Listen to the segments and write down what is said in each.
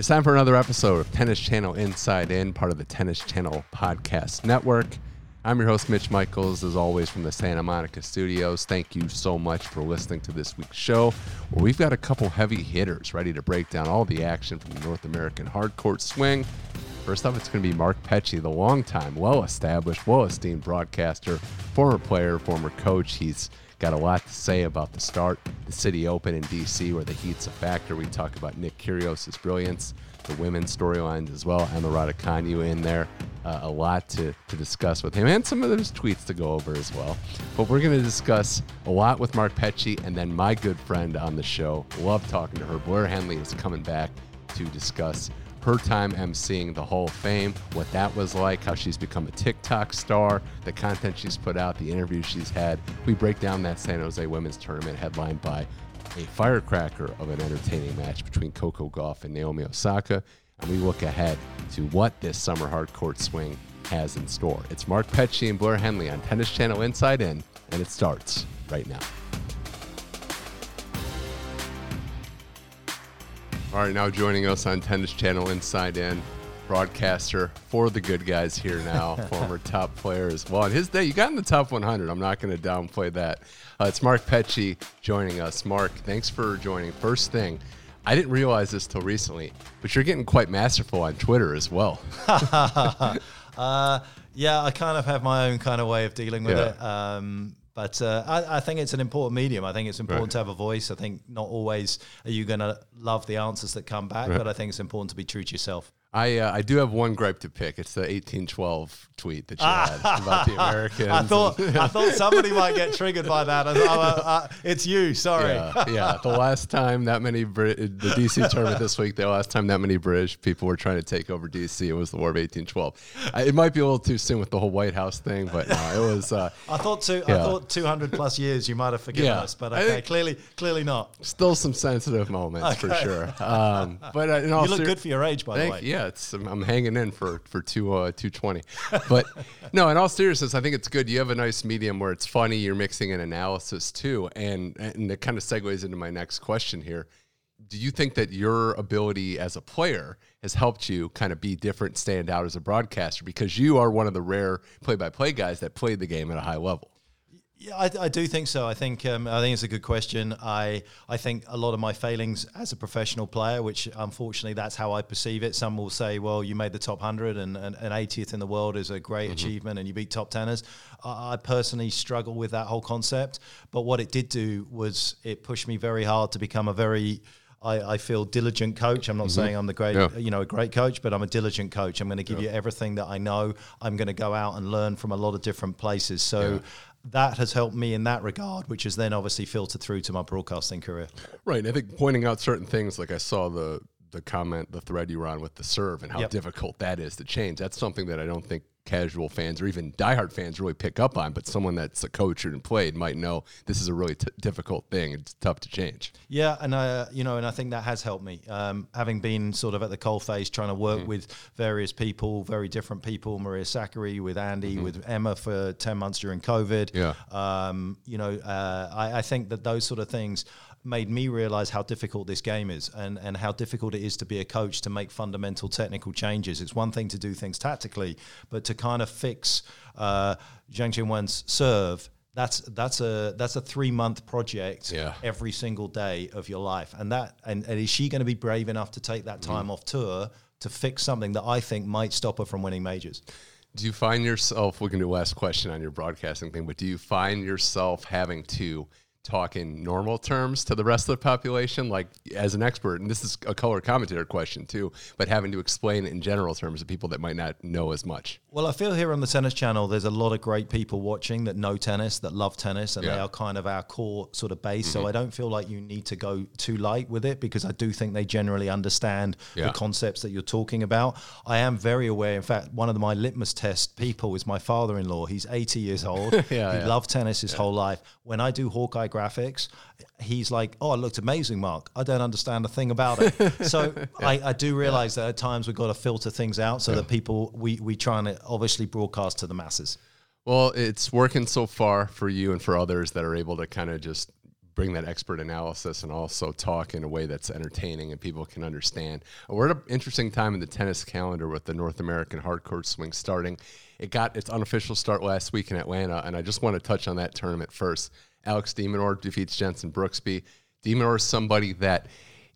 It's time for another episode of Tennis Channel Inside In, part of the Tennis Channel Podcast Network. I'm your host, Mitch Michaels, as always, from the Santa Monica studios. Thank you so much for listening to this week's show, where we've got a couple heavy hitters ready to break down all the action from the North American hardcourt swing. First up, it's going to be Mark Petchey, the longtime, well established, well esteemed broadcaster, former player, former coach. He's got a lot to say about the start, the City Open in DC, where the heat's a factor. We talk about Nick Kyrgios' brilliance, the women's storylines as well. Emma Raducanu in there. Uh, a lot to, to discuss with him and some of those tweets to go over as well. But we're going to discuss a lot with Mark Petchey and then my good friend on the show. Love talking to her. Blair Henley is coming back to discuss her time emceeing the Hall of Fame, what that was like, how she's become a TikTok star, the content she's put out, the interviews she's had. We break down that San Jose women's tournament headlined by a firecracker of an entertaining match between Coco Gauff and Naomi Osaka. And we look ahead to what this summer hardcourt swing has in store. It's Mark Petchey and Blair Henley on Tennis Channel Inside In, and it starts right now. All right, now joining us on Tennis Channel Inside In, broadcaster for the good guys here now, former top player as well. In his day, you got in the top 100. I'm not going to downplay that. Uh, it's Mark Petchey joining us. Mark, thanks for joining. First thing, I didn't realize this till recently, but you're getting quite masterful on Twitter as well. uh, yeah, I kind of have my own kind of way of dealing with Yeah. it. Um, but uh, I, I think it's an important medium. I think it's important Right. to have a voice. I think not always are you going to love the answers that come back, but I think it's important to be true to yourself. I uh, I do have one gripe to pick. It's the 1812 tweet that you had about the Americans. I thought I thought somebody might get triggered by that. I uh, uh, it's you. Sorry. Yeah, yeah. The last time that many Brit- the DC tournament this week, the last time that many British people were trying to take over DC, it was the War of 1812. I, it might be a little too soon with the whole White House thing, but no, it was uh, I thought two. Yeah. I thought 200 plus years. You might have forgiven Yeah. us, but okay, clearly, clearly not. still some sensitive moments for sure. Um, but uh, You look ser- good for your age, by the way. yeah, it's I'm, I'm hanging in for for two uh, two twenty, but no. In all seriousness, I think it's good. You have a nice medium where it's funny. You're mixing in analysis too, and and it kind of segues into my next question here. Do you think that your ability as a player has helped you kind of be different, stand out as a broadcaster because you are one of the rare play-by-play guys that played the game at a high level? Yeah, I, I do think so. I think um, I think it's a good question. I I think a lot of my failings as a professional player, which unfortunately that's how I perceive it. Some will say, well, you made the top hundred and and an 80th in the world is a great achievement, and you beat top teners. I, I personally struggle with that whole concept. But what it did do was it pushed me very hard to become a very I, I feel diligent coach. I'm not saying I'm the great, Yeah. you know, a great coach, but I'm a diligent coach. I'm going to give you everything that I know. I'm going to go out and learn from a lot of different places. So that has helped me in that regard, which has then obviously filtered through to my broadcasting career. Right. I think pointing out certain things, like I saw the the comment, the thread you were on with the serve, and how Yep. difficult that is to change. That's something that I don't think casual fans or even diehard fans really pick up on. But someone that's a coach and played might know this is a really t- difficult thing. It's tough to change. Yeah, and uh, you know, and I think that has helped me. Um, having been sort of at the coalface, trying to work with various people, very different people, Maria Sakkari, with Andy, with Emma for ten months during COVID. Yeah. Um, you know, uh, I, I think that those sort of things made me realize how difficult this game is and, and how difficult it is to be a coach to make fundamental technical changes. It's one thing to do things tactically, but to kind of fix uh, Zheng Qinwen's serve. That's that's a that's a three month project Yeah. every single day of your life. And that and, and is she going to be brave enough to take that time off tour to fix something that I think might stop her from winning majors? Do you find yourself? We can do a last question on your broadcasting thing, but do you find yourself having to talk in normal terms to the rest of the population, like as an expert, and this is a color commentator question too, but having to explain it in general terms to people that might not know as much. Well, I feel here on the tennis channel, there's a lot of great people watching that know tennis, that love tennis, and Yeah. they are kind of our core sort of base. So mm-hmm. I don't feel like you need to go too light with it because I do think they generally understand Yeah. the concepts that you're talking about. I am very aware. In fact, one of my litmus test people is my father-in-law. He's 80 years old. Yeah, he loved tennis his whole life. When I do Hawkeye graphics, he's like, "Oh, it looked amazing, Mark. I don't understand a thing about it." so I, I do realize that at times we've got to filter things out so that people we we try and obviously broadcast to the masses. Well, it's working so far for you and for others that are able to kind of just bring that expert analysis and also talk in a way that's entertaining and people can understand. We're at an interesting time in the tennis calendar with the North American hardcourt swing starting. It got its unofficial start last week in Atlanta, and I just want to touch on that tournament first. Alex de Minaur defeats Jensen Brooksby. De Minaur is somebody that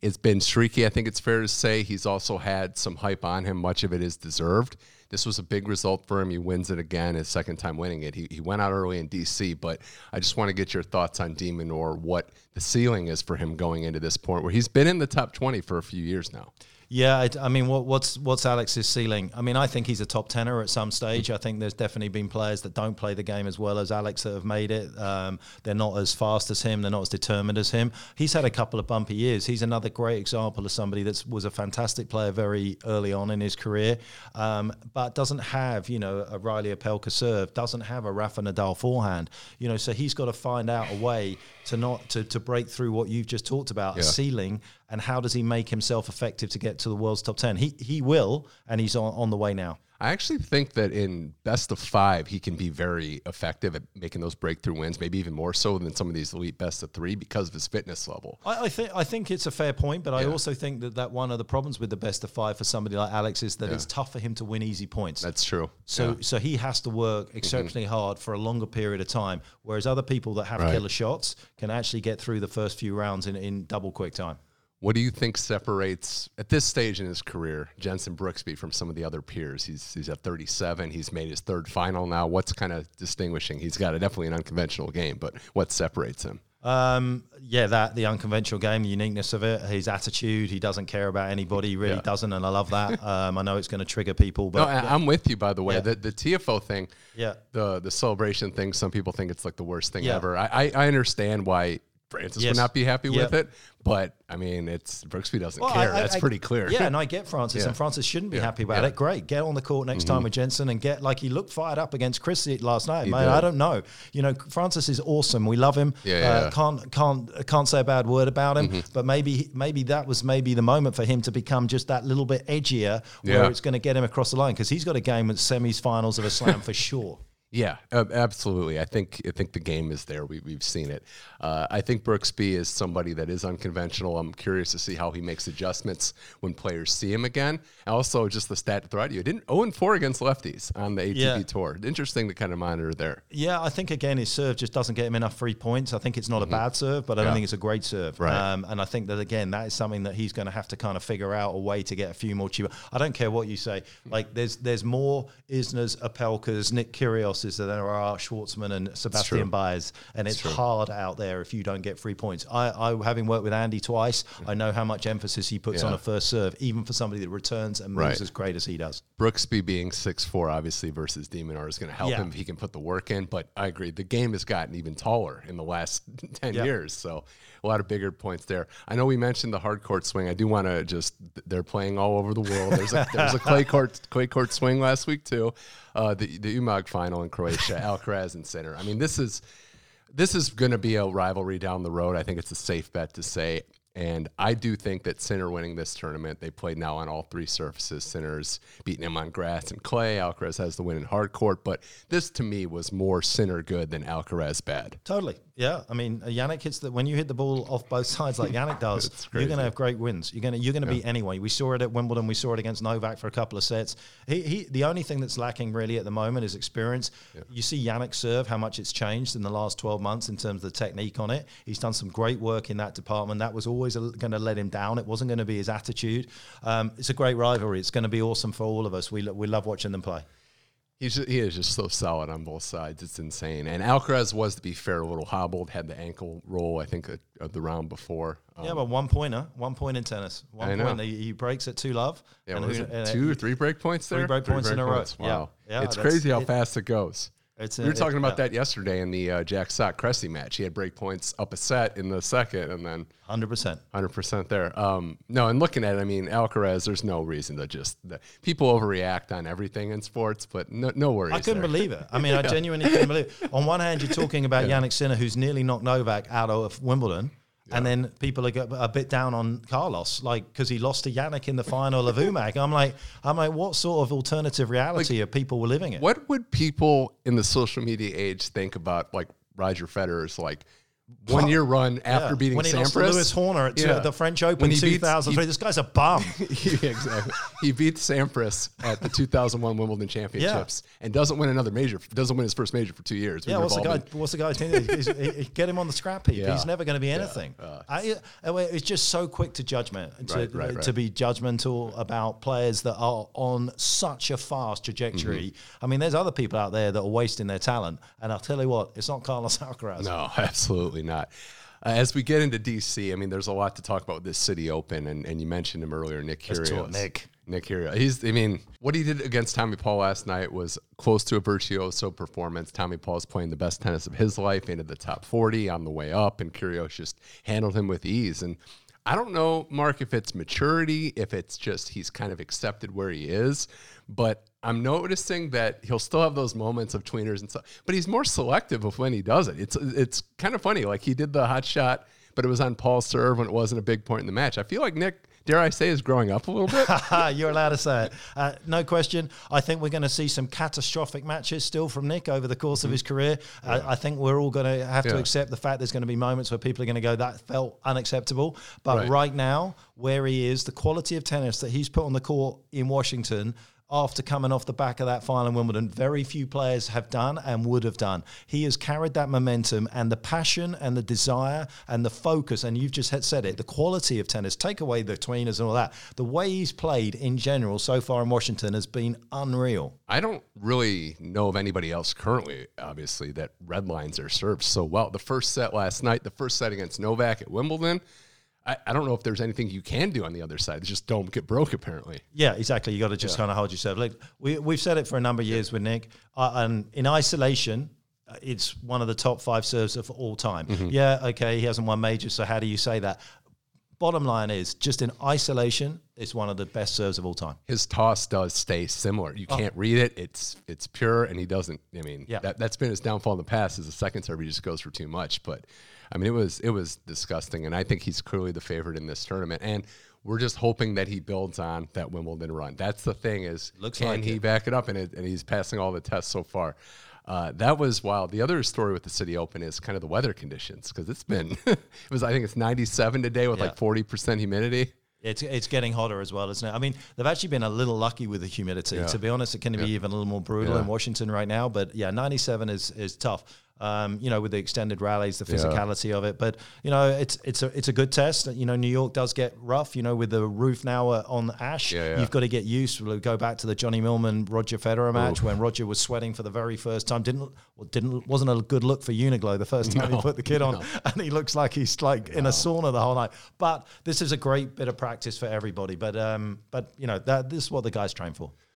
it's been streaky. I think it's fair to say he's also had some hype on him. Much of it is deserved. This was a big result for him. He wins it again, his second time winning it. He, he went out early in DC, but I just want to get your thoughts on de Minaur what the ceiling is for him going into this point where he's been in the top 20 for a few years now. Yeah, I, I mean, what, what's what's Alex's ceiling? I mean, I think he's a top tenor at some stage. I think there's definitely been players that don't play the game as well as Alex that have made it. Um, they're not as fast as him. They're not as determined as him. He's had a couple of bumpy years. He's another great example of somebody that was a fantastic player very early on in his career, um, but doesn't have you know a Reilly Opelka serve, doesn't have a Rafa Nadal forehand. You know, so he's got to find out a way to not to, to break through what you've just talked about, Yeah. a ceiling, and how does he make himself effective to get to the world's top ten? He he will, and he's on, on the way now. I actually think that in best of five, he can be very effective at making those breakthrough wins, maybe even more so than some of these elite best of three because of his fitness level. I, I think I think it's a fair point, but I also think that, that one of the problems with the best of five for somebody like Alex is that it's tough for him to win easy points. That's true. So so he has to work mm-hmm. exceptionally hard for a longer period of time, whereas other people that have Right. killer shots can actually get through the first few rounds in, in double quick time. What do you think separates at this stage in his career Jensen Brooksby from some of the other peers? He's he's at 37. He's made his third final now. What's kind of distinguishing? He's got a, definitely an unconventional game, but what separates him? Um, yeah, that the unconventional game, the uniqueness of it, his attitude. He doesn't care about anybody. He really Yeah. doesn't, and I love that. um, I know it's going to trigger people, No, but I, I'm with you. By the way, Yeah. the the TFO thing, Yeah. the the celebration thing. Some people think it's like the worst thing Yeah. ever. I, I I understand why Francis Yes. would not be happy with it, but I mean, it's Brooksby doesn't Well, care. I- I- That's I- pretty clear. Yeah, and I get Francis, Yeah. and Francis shouldn't be Yeah. happy about Yeah. Mm-hmm. it. Great, get on the court next time with Jensen and get like he looked fired up against Chris last night. He Man, did. I don't know. You know, Francis is awesome. We love him. Yeah, Uh. Mm-hmm. can't can't can't say a bad word about him. But maybe maybe that was maybe the moment for him to become just that little bit edgier, where it's going to get him across the line because he's got a game at semis, finals of a slam for sure. Yeah, absolutely. I think I think the game is there. We, we've seen it. Uh, I think Brooksby is somebody that is unconventional. I'm curious to see how he makes adjustments when players see him again. Also, just the stat to throw at you: didn't 0 4 against lefties on the ATP Yeah. tour. Interesting to kind of monitor there. Yeah, I think again his serve just doesn't get him enough free points. I think it's not a bad serve, but I don't Mm-hmm. Yeah. think it's a great serve. Right. Um, and I think that again that is something that he's going to have to kind of figure out a way to get a few more cheaper. I don't care what you say. Like there's there's more Isners, Opelkas, Nick Kyrgioses than there are Schwartzman and Sebastian. Baez, and it's hard out there if you don't get three points. I, I having worked with Andy twice, I know how much emphasis he puts Yeah. on a first serve, even for somebody that returns and moves Right. as great as he does. Brooksby being six four, obviously, versus de Minaur is going to help Yeah. him if he can put the work in. But I agree, the game has gotten even taller in the last 10 Yeah. years. So a lot of bigger points there. I know we mentioned the hard court swing. I do want to just, they're playing all over the world. There's a, there's a clay court clay court swing last week, too. Uh, the, the UMAG final in Croatia, Alcaraz and Sinner. I mean, this is this is going to be a rivalry down the road. I think it's a safe bet to say. And I do think that Sinner winning this tournament, they played now on all three surfaces. Sinner's beating him on grass and clay. Alcaraz has the win in hard court. But this to me was more Sinner good than Alcaraz bad. Totally. Yeah. I mean, uh, Jannik hits the when you hit the ball off both sides like Jannik does, you're going to have great wins. You're going to you're going to beat anyone. We saw it at Wimbledon. We saw it against Novak for a couple of sets. He, he the only thing that's lacking really at the moment is experience. You see Jannik serve how much it's changed in the last 12 months in terms of the technique on it. He's done some great work in that department. That was always going to let him down. It wasn't going to be his attitude. Um, it's a great rivalry. It's going to be awesome for all of us. We lo- we love watching them play. He's just, he is just so solid on both sides. It's insane. And Alcaraz was, to be fair, a little hobbled. Had the ankle roll, I think, of the round before. Um, yeah, but one pointer, one point in tennis. One point. He, he, breaks at two love. Yeah, and who, uh, two or three break points there. Three break three points break in a row. Wow, yeah, yeah it's crazy how it, fast it goes. It's we were talking it, about yeah. that yesterday in the uh, Jack Sock Cressy match. He had break points up a set in the second, and then hundred percent, hundred percent there. Um, no, and looking at it, I mean, Alcaraz. There's no reason to just the, people overreact on everything in sports, but no, no worries. I couldn't there. believe it. I mean, yeah. I genuinely couldn't believe. It. On one hand, you're talking about yeah. Jannik Sinner, who's nearly knocked Novak out of Wimbledon. Yeah. And then people are a bit down on Carlos, like because he lost to Jannik in the final of Umag. I'm like, I'm like, what sort of alternative reality like, are people living in? What would people in the social media age think about like Roger Federer's like one year run after yeah. beating when he Sampras. lost Luis Horna at yeah. the French Open in 2003. this guy's a bum. yeah, exactly. he beat Sampras at the 2001 Wimbledon Championships and doesn't win another major. Doesn't win his first major for two years. Yeah, what's the guy? What's the guy's he, get him on the scrap heap. He's never going to be anything. Uh, I, it's just so quick to judgment to, right, right, right. to be judgmental about players that are on such a fast trajectory. Mm-hmm. I mean, there's other people out there that are wasting their talent, and I'll tell you what, it's not Carlos Alcaraz. No, absolutely not. Uh, as we get into DC, I mean, there's a lot to talk about with this City Open, and, and you mentioned him earlier, Nick Kyrgios. Nick. Nick Kyrgios. He's, I mean, what he did against Tommy Paul last night was close to a virtuoso performance. Tommy Paul's playing the best tennis of his life, into the top 40 on the way up, and Kyrgios just handled him with ease. And I don't know, Mark, if it's maturity, if it's just he's kind of accepted where he is, but I'm noticing that he'll still have those moments of tweeners and stuff, but he's more selective of when he does it. It's it's kind of funny. Like he did the hot shot, but it was on Paul's serve when it wasn't a big point in the match. I feel like Nick dare I say, is growing up a little bit. You're allowed to say it. Uh, no question. I think we're going to see some catastrophic matches still from Nick over the course of his career. Yeah. Uh, I think we're all going to have yeah. to accept the fact there's going to be moments where people are going to go, that felt unacceptable. But right. right now, where he is, the quality of tennis that he's put on the court in Washington – after coming off the back of that final in Wimbledon. Very few players have done and would have done. He has carried that momentum and the passion and the desire and the focus. And you've just said it the quality of tennis, take away the tweeners and all that. The way he's played in general so far in Washington has been unreal. I don't really know of anybody else currently, obviously, that red lines their serves so well. The first set last night, the first set against Novak at Wimbledon I, I don't know if there's anything you can do on the other side. It's just don't get broke, apparently. Yeah, exactly. You got to just yeah. kind of hold yourself. Like we we've said it for a number of years with Nick, uh, and in isolation, uh, it's one of the top five serves of all time. Mm-hmm. Yeah, okay, he hasn't won majors, so how do you say that? Bottom line is, just in isolation, it's one of the best serves of all time. His toss does stay similar. You oh. can't read it. It's it's pure, and he doesn't. I mean, yeah. that that's been his downfall in the past. Is the second serve he just goes for too much, but I mean, it was it was disgusting, and I think he's clearly the favorite in this tournament. And we're just hoping that he builds on that Wimbledon run. That's the thing is, Looks can like he it. back it up? And, it, and he's passing all the tests so far. Uh, that was wild. The other story with the City Open is kind of the weather conditions because it's been it was I think it's 97 today with yeah. like 40 percent humidity. It's it's getting hotter as well, isn't it? I mean, they've actually been a little lucky with the humidity. Yeah. To be honest, it can yeah. be even a little more brutal in Washington right now. But yeah, 97 is is tough um, you know, with the extended rallies, the physicality yeah. of it. But you know, it's it's a it's a good test. You know, New York does get rough. You know, with the roof now uh, on Ashe, yeah, yeah. you've got to get used. to Go back to the Johnny Millman Roger Federer match when Roger was sweating for the very first time. Didn't didn't wasn't a good look for Uniqlo the first time no, he put the kid on, no. and he looks like he's like no. in a sauna the whole night. But this is a great bit of practice for everybody. But um, but you know that this is what the guys train for.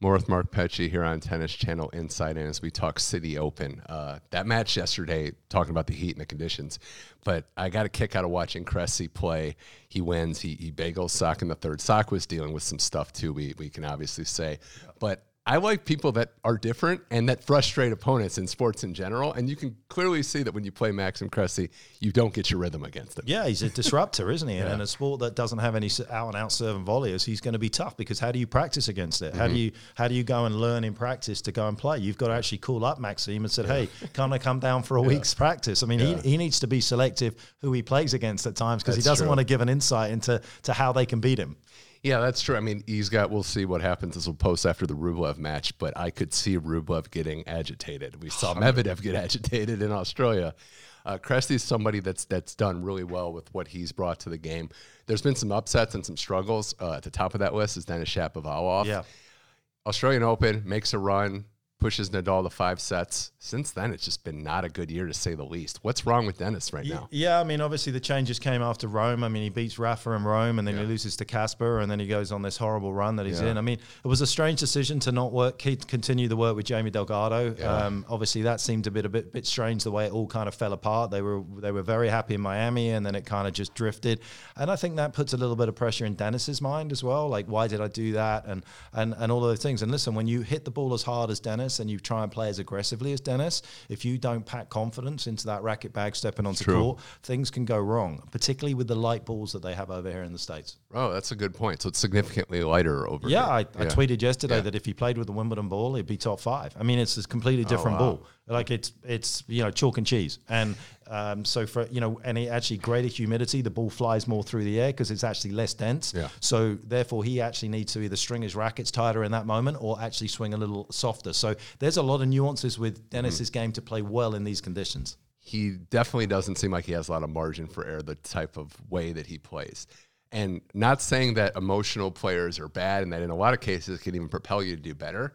More with Mark Petchey here on Tennis Channel Inside In as we talk City Open. Uh, that match yesterday, talking about the heat and the conditions, but I got a kick out of watching Cressy play. He wins. He, he bagels Sock in the third. Sock was dealing with some stuff too. We we can obviously say, but I like people that are different and that frustrate opponents in sports in general. And you can clearly see that when you play Maxime Cressy, you don't get your rhythm against him. Yeah, he's a disruptor, isn't he? yeah. And in a sport that doesn't have any out and out serve and volleys, he's going to be tough because how do you practice against it? How mm-hmm. do you how do you go and learn in practice to go and play? You've got to actually call up Maxime and said, yeah. "Hey, can I come down for a yeah. week's practice?" I mean, he, he needs to be selective who he plays against at times because he doesn't true. want to give an insight into to how they can beat him. Yeah, that's true. I mean, he's got. We'll see what happens. This will post after the Rublev match, but I could see Rublev getting agitated. We saw Medvedev get agitated in Australia. Uh, is somebody that's that's done really well with what he's brought to the game. There's been some upsets and some struggles. Uh, at the top of that list is Denis Shapovalov. Yeah. Australian Open makes a run, pushes Nadal to five sets. Since then, it's just been not a good year to say the least. What's wrong with Denis right now? Yeah, I mean, obviously the changes came after Rome. I mean, he beats Rafa in Rome, and then yeah. he loses to Casper, and then he goes on this horrible run that he's yeah. in. I mean, it was a strange decision to not work, keep, continue the work with Jamie Delgado. Yeah. Um, obviously, that seemed a bit a bit bit strange the way it all kind of fell apart. They were they were very happy in Miami, and then it kind of just drifted. And I think that puts a little bit of pressure in Denis's mind as well. Like, why did I do that? And and and all of those things. And listen, when you hit the ball as hard as Denis, and you try and play as aggressively as Denis, if you don't pack confidence into that racket bag stepping onto court, things can go wrong, particularly with the light balls that they have over here in the States. Oh, that's a good point. So it's significantly lighter over yeah, here. I, I tweeted yesterday yeah. that if he played with the Wimbledon ball, he'd be top five. I mean, it's a completely oh, different oh, wow. ball. Like it's it's you know chalk and cheese, and um, so for you know any actually greater humidity, the ball flies more through the air because it's actually less dense. Yeah. So therefore, he actually needs to either string his rackets tighter in that moment or actually swing a little softer. So there's a lot of nuances with Denis's mm. game to play well in these conditions. He definitely doesn't seem like he has a lot of margin for error. The type of way that he plays. And not saying that emotional players are bad and that in a lot of cases can even propel you to do better,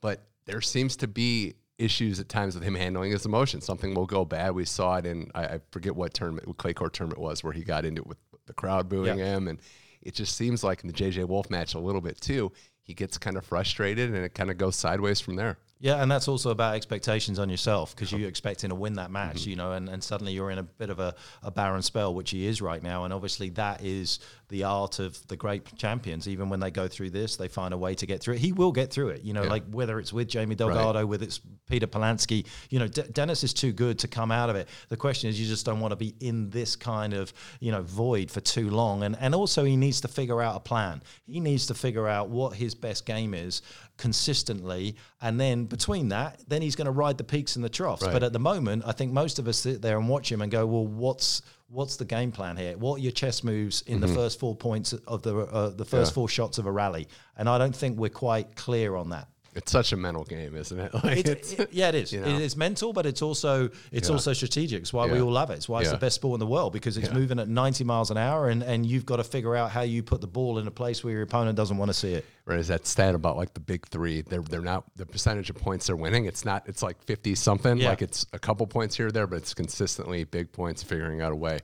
but there seems to be issues at times with him handling his emotions. Something will go bad. We saw it in I, I forget what tournament, what clay court tournament was, where he got into it with the crowd booing yeah. him, and it just seems like in the JJ Wolf match a little bit too. He gets kind of frustrated, and it kind of goes sideways from there. Yeah, and that's also about expectations on yourself because you're expecting to win that match, mm-hmm. you know, and, and suddenly you're in a bit of a, a barren spell, which he is right now. And obviously, that is the art of the great champions. Even when they go through this, they find a way to get through it. He will get through it, you know, yeah. like whether it's with Jamie Delgado, right. with it's Peter Polansky, you know, D- Denis is too good to come out of it. The question is, you just don't want to be in this kind of, you know, void for too long. And, and also, he needs to figure out a plan. He needs to figure out what his best game is consistently. And then between that, then he's going to ride the peaks and the troughs. Right. But at the moment, I think most of us sit there and watch him and go, well, what's what's the game plan here? What are your chess moves in mm-hmm. the first four points of the uh, the first yeah. four shots of a rally? And I don't think we're quite clear on that. It's such a mental game, isn't it? Like it, it, yeah, it is. You know? It is mental, but it's also it's yeah. also strategic. It's why yeah. we all love it. It's why it's the best sport in the world because it's moving at 90 miles an hour, and, and you've got to figure out how you put the ball in a place where your opponent doesn't want to see it. Right? Is that stat about like the big three? They're they're not the percentage of points they're winning. It's not. It's like 50 something. Like it's a couple points here or there, but it's consistently big points, figuring out a way.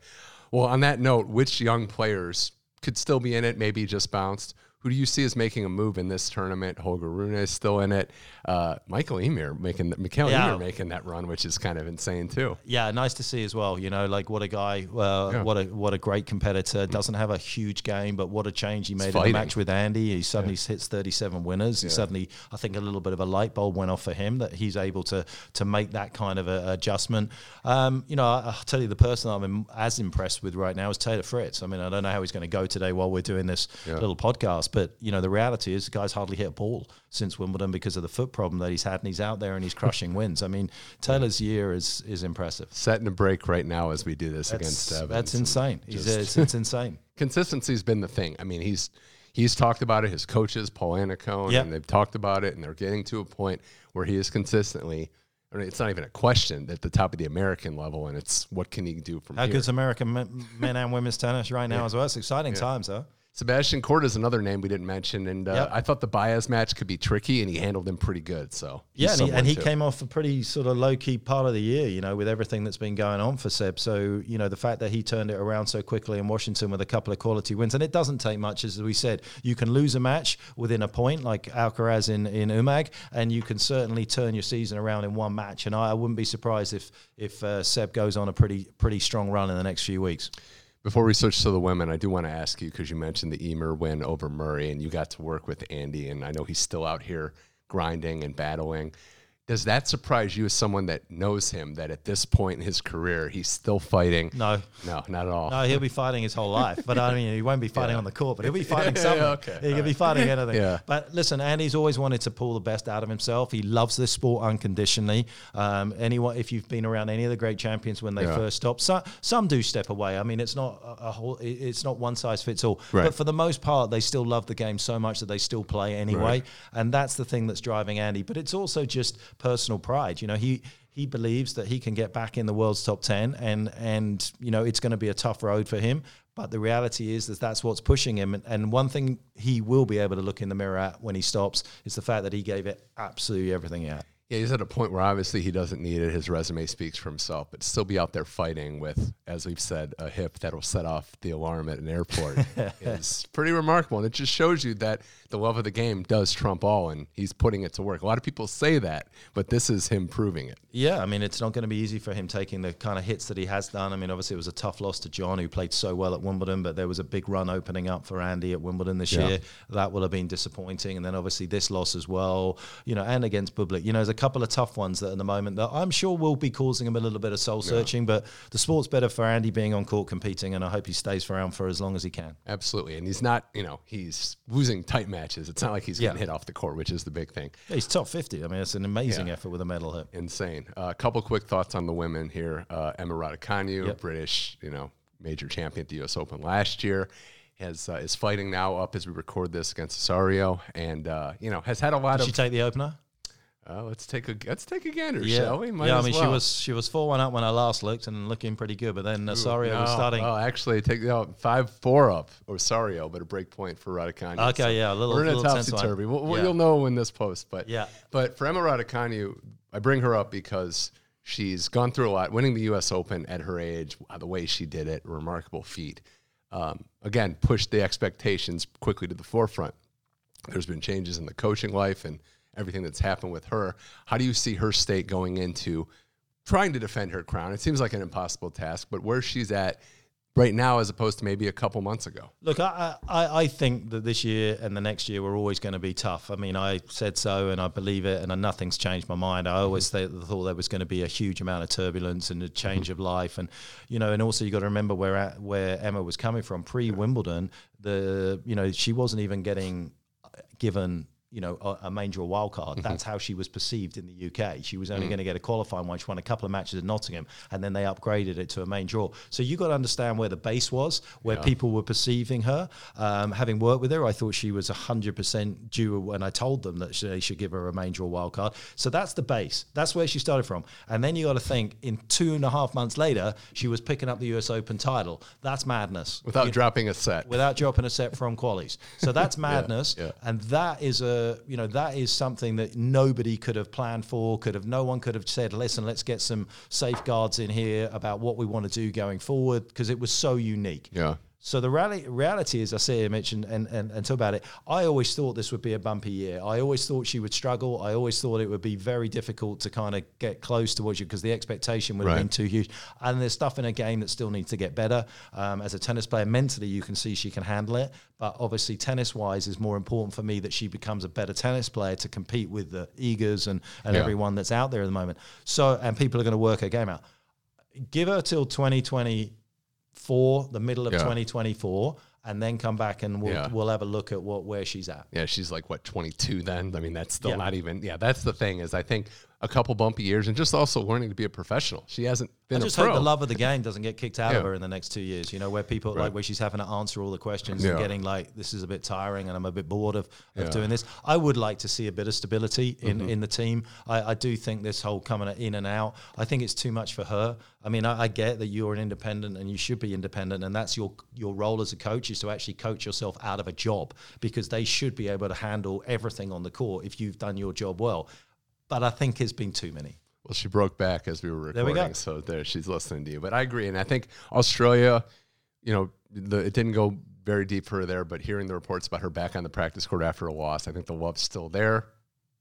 Well, on that note, which young players could still be in it? Maybe just bounced who do you see as making a move in this tournament? Holger Rune is still in it. Uh, Mikael Ymer making Mikael yeah. Ymer making that run, which is kind of insane too. Yeah, nice to see as well. You know, like what a guy, uh, yeah. what a what a great competitor. Doesn't have a huge game, but what a change he made in the match with Andy. He suddenly yeah. hits 37 winners. Suddenly, I think a little bit of a light bulb went off for him that he's able to to make that kind of a, adjustment. Um, you know, I, will tell you the person I'm as impressed with right now is Taylor Fritz. I mean, I don't know how he's going to go today while we're doing this little podcast but you know, the reality is the guy's hardly hit a ball since Wimbledon because of the foot problem that he's had, and he's out there and he's crushing wins. I mean, Taylor's year is is impressive. Setting a break right now as we do this that's, against Evans. That's insane. Just it's, it's insane. Consistency's been the thing. I mean, he's he's talked about it. His coaches, Paul Annacone, yep. and they've talked about it, and they're getting to a point where he is consistently. I mean, it's not even a question at the top of the American level, and it's what can he do from How here. good's American men and women's tennis right now yeah. as well? It's exciting yeah. times, though. Sebastian Korda is another name we didn't mention, and uh, yep. I thought the Baez match could be tricky, and he handled him pretty good. So yeah, and he, and he came off a pretty sort of low key part of the year, you know, with everything that's been going on for Seb. So you know, the fact that he turned it around so quickly in Washington with a couple of quality wins, and it doesn't take much, as we said. You can lose a match within a point, like Alcaraz in in Umag, and you can certainly turn your season around in one match. And I, I wouldn't be surprised if if uh, Seb goes on a pretty pretty strong run in the next few weeks. Before we switch to the women, I do want to ask you because you mentioned the Ymer win over Murray, and you got to work with Andy, and I know he's still out here grinding and battling. Does that surprise you as someone that knows him that at this point in his career he's still fighting? No, no, not at all. No, he'll be fighting his whole life. But I mean, he won't be fighting Yeah. on the court, but he'll be fighting Yeah, something. okay, He all could be fighting anything. Yeah. But listen, Andy's always wanted to pull the best out of himself. He loves this sport unconditionally. Um, anyone, if you've been around any of the great champions when they Yeah. first stop, some, some do step away. I mean, it's not a, a whole. It's not one size fits all. Right. But for the most part, they still love the game so much that they still play anyway. Right. And that's the thing that's driving Andy. But it's also just personal pride. You know, he he believes that he can get back in the world's top 10 and and you know it's going to be a tough road for him. But the reality is that that's what's pushing him. And, and one thing he will be able to look in the mirror at when he stops is the fact that he gave it absolutely everything he had Yeah, he's at a point where obviously he doesn't need it. His resume speaks for himself, but still be out there fighting with, as we've said, a hip that'll set off the alarm at an airport is pretty remarkable. And it just shows you that the love of the game does trump all, and he's putting it to work. A lot of people say that, but this is him proving it. Yeah, I mean, it's not going to be easy for him taking the kind of hits that he has done. I mean, obviously, it was a tough loss to John, who played so well at Wimbledon, but there was a big run opening up for Andy at Wimbledon this Yeah. year. That will have been disappointing. And then obviously this loss as well, you know, and against Bublik. You know, there's a couple of tough ones that at the moment that I'm sure will be causing him a little bit of soul searching, but the sport's better for Andy being on court competing, and I hope he stays around for as long as he can. Absolutely. And he's not, you know, he's losing tight matches. It's not like he's getting Yeah. hit off the court, which is the big thing. Yeah, he's top 50. I mean, it's an amazing Yeah. effort with a medal here. insane. A couple quick thoughts on the women here. Uh, Emma Raducanu, Yep. British, you know, major champion at the U.S. Open last year, has uh, is fighting now up as we record this against Cesario, and uh, you know has had a lot Did of. she take the opener? Uh, let's take a let's take a gander, Yeah, shall we? Might yeah. I mean, she was she was four one up when I last looked and looking pretty good, but then Nasario was starting. Oh, actually, take no, five four up Osorio, but a break point for Raducanu. Okay, yeah, a little- We're in a topsy turvy. We'll, we'll- Yeah. You'll know when this post, but Yeah. But for Emma Raducanu, I bring her up because she's gone through a lot. Winning the U.S. Open at her age, uh, the way she did it, remarkable feat. Um, again, pushed the expectations quickly to the forefront. There's been changes in the coaching life and everything that's happened with her. How do you see her state going into trying to defend her crown? It seems like an impossible task, but where she's at right now, as opposed to maybe a couple months ago. Look, I, I, I think that this year and the next year we're always going to be tough. I mean, I said so and I believe it, and nothing's changed my mind. I always mm-hmm. th- thought there was going to be a huge amount of turbulence and a change mm-hmm. of life, and you know, and also you got to remember where at, where Emma was coming from pre Wimbledon. The you know she wasn't even getting uh, given you know a, a major wild card. That's how she was perceived in the UK. She was only going to get a qualifying one. She won a couple of matches at Nottingham, and then they upgraded it to a main draw. So you got to understand where the base was, where people were perceiving her. Um, having worked with her, I thought she was hundred percent due when I told them that they should give her a main draw wild card. So that's the base. That's where she started from. And then you got to think in two and a half months later, she was picking up the US Open title. That's madness Without dropping a set. without dropping a set from qualies. So that's madness, yeah. and that is a you know that is something that nobody could have planned for. Could have no one could have said, listen, let's get some safeguards in here about what we want to do going forward because it was so unique. Yeah. So the reality, reality is, I see I mentioned and, and, and talk about it. I always thought this would be a bumpy year. I always thought she would struggle. I always thought it would be very difficult to kind of get close towards you because the expectation would have been too huge. And there's stuff in her game that still needs to get better. Um, as a tennis player, mentally, you can see she can handle it. But obviously, tennis wise, is more important for me that she becomes a better tennis player to compete with the Igas and, and Yeah. everyone that's out there at the moment. So, and people are going to work her game out. Give her till 2024, the middle of Yeah. 2024, and then come back and we'll, Yeah. we'll have a look at what where she's at. Yeah, she's like what 22 then. I mean, that's still Yeah. not even. Yeah, that's the thing is I think a couple bumpy years and just also learning to be a professional. She hasn't been I a just hope the love of the game doesn't get kicked out of her in the next two years. You know, where people Right. like where she's having to answer all the questions Yeah. and getting like, this is a bit tiring and I'm a bit bored of, of Yeah. Mm-hmm. doing this. I would like to see a bit of stability in, in the team. I, I do think this whole coming in and out, I think it's too much for her. I mean, I, I get that you're an independent and you should be independent, and that's your your role as a coach is to actually coach yourself out of a job because they should be able to handle everything on the court if you've done your job well. But I think it's been too many. Well, she broke back as we were There we recording, so there she's listening to you. But I agree, and I think Australia, you know, the, it didn't go very deep for her there. But hearing the reports about her back on the practice court after a loss, I think the love's still there.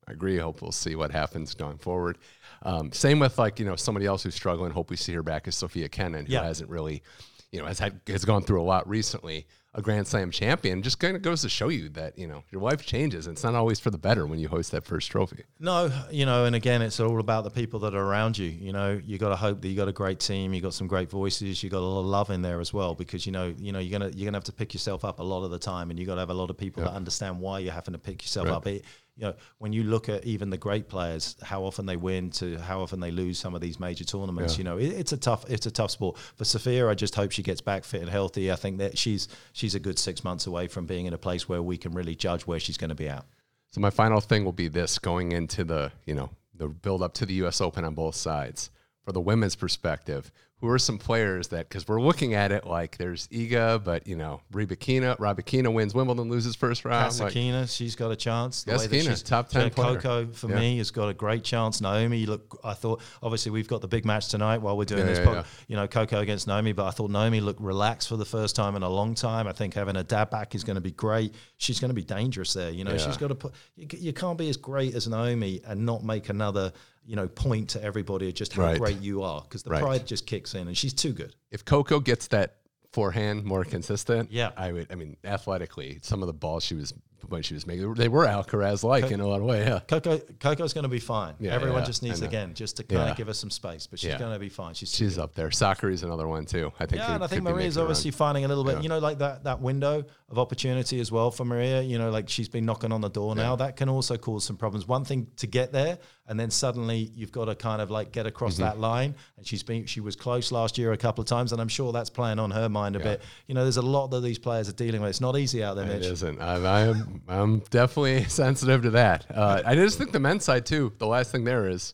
I agree. I hope we'll see what happens going forward. Um, same with like you know somebody else who's struggling. Hope we see her back is Sofia Kenin, who Yeah. hasn't really, you know, has had has gone through a lot recently, a Grand Slam champion, just kind of goes to show you that you know your life changes. And it's not always for the better when you host that first trophy. No, you know, and again, it's all about the people that are around you. You know, you got to hope that you got a great team, you got some great voices, you got a lot of love in there as well, because you know, you know, you're gonna you're gonna have to pick yourself up a lot of the time, and you got to have a lot of people that understand why you're having to pick yourself Right. up. It, you know, when you look at even the great players, how often they win to how often they lose some of these major tournaments. Yeah. You know, it, it's a tough, it's a tough sport. For Sofia, I just hope she gets back fit and healthy. I think that she's she's a good six months away from being in a place where we can really judge where she's going to be at. So my final thing will be this: going into the you know the build up to the U.S. Open on both sides. For the women's perspective, who are some players that because we're looking at it like there's Iga, but you know Rybakina, Rybakina wins Wimbledon, loses first round. Like, she's got a chance. The way that she's- top 10 player. Coco for Yeah. me has got a great chance. Naomi, look, I thought obviously we've got the big match tonight while we're doing Yeah, this. yeah, pod-. You know, Coco against Naomi, but I thought Naomi looked relaxed for the first time in a long time. I think having a dad back is going to be great. She's going to be dangerous there. You know, she's got to put. You, you can't be as great as Naomi and not make another. You know, point to everybody of just how Right. great you are because the Right. pride just kicks in, and she's too good. if Coco gets that forehand more consistent, Yeah. I would. I mean, athletically, some of the balls she was when she was making, they were Alcaraz like in a lot of ways. Yeah, Coco, Coco's going to be fine. Yeah, Everyone yeah, just needs again just to kind Yeah. of give her some space, but she's going to be fine. She's she's up there. Sakkari's another one too. I think. Yeah, and I think Maria's making a run. obviously finding a little bit, you know, like that that window of opportunity as well for Maria. You know, like she's been knocking on the door now. That can also cause some problems. One thing to get there, and then suddenly you've got to kind of like get across Mm-hmm. that line. And she's been she was close last year a couple of times, and I'm sure that's playing on her mind a bit. You know, there's a lot that these players are dealing with. It's not easy out there, It Mitch. isn't. I'm, I'm, I'm definitely sensitive to that. Uh, I just think the men's side too. The last thing there is,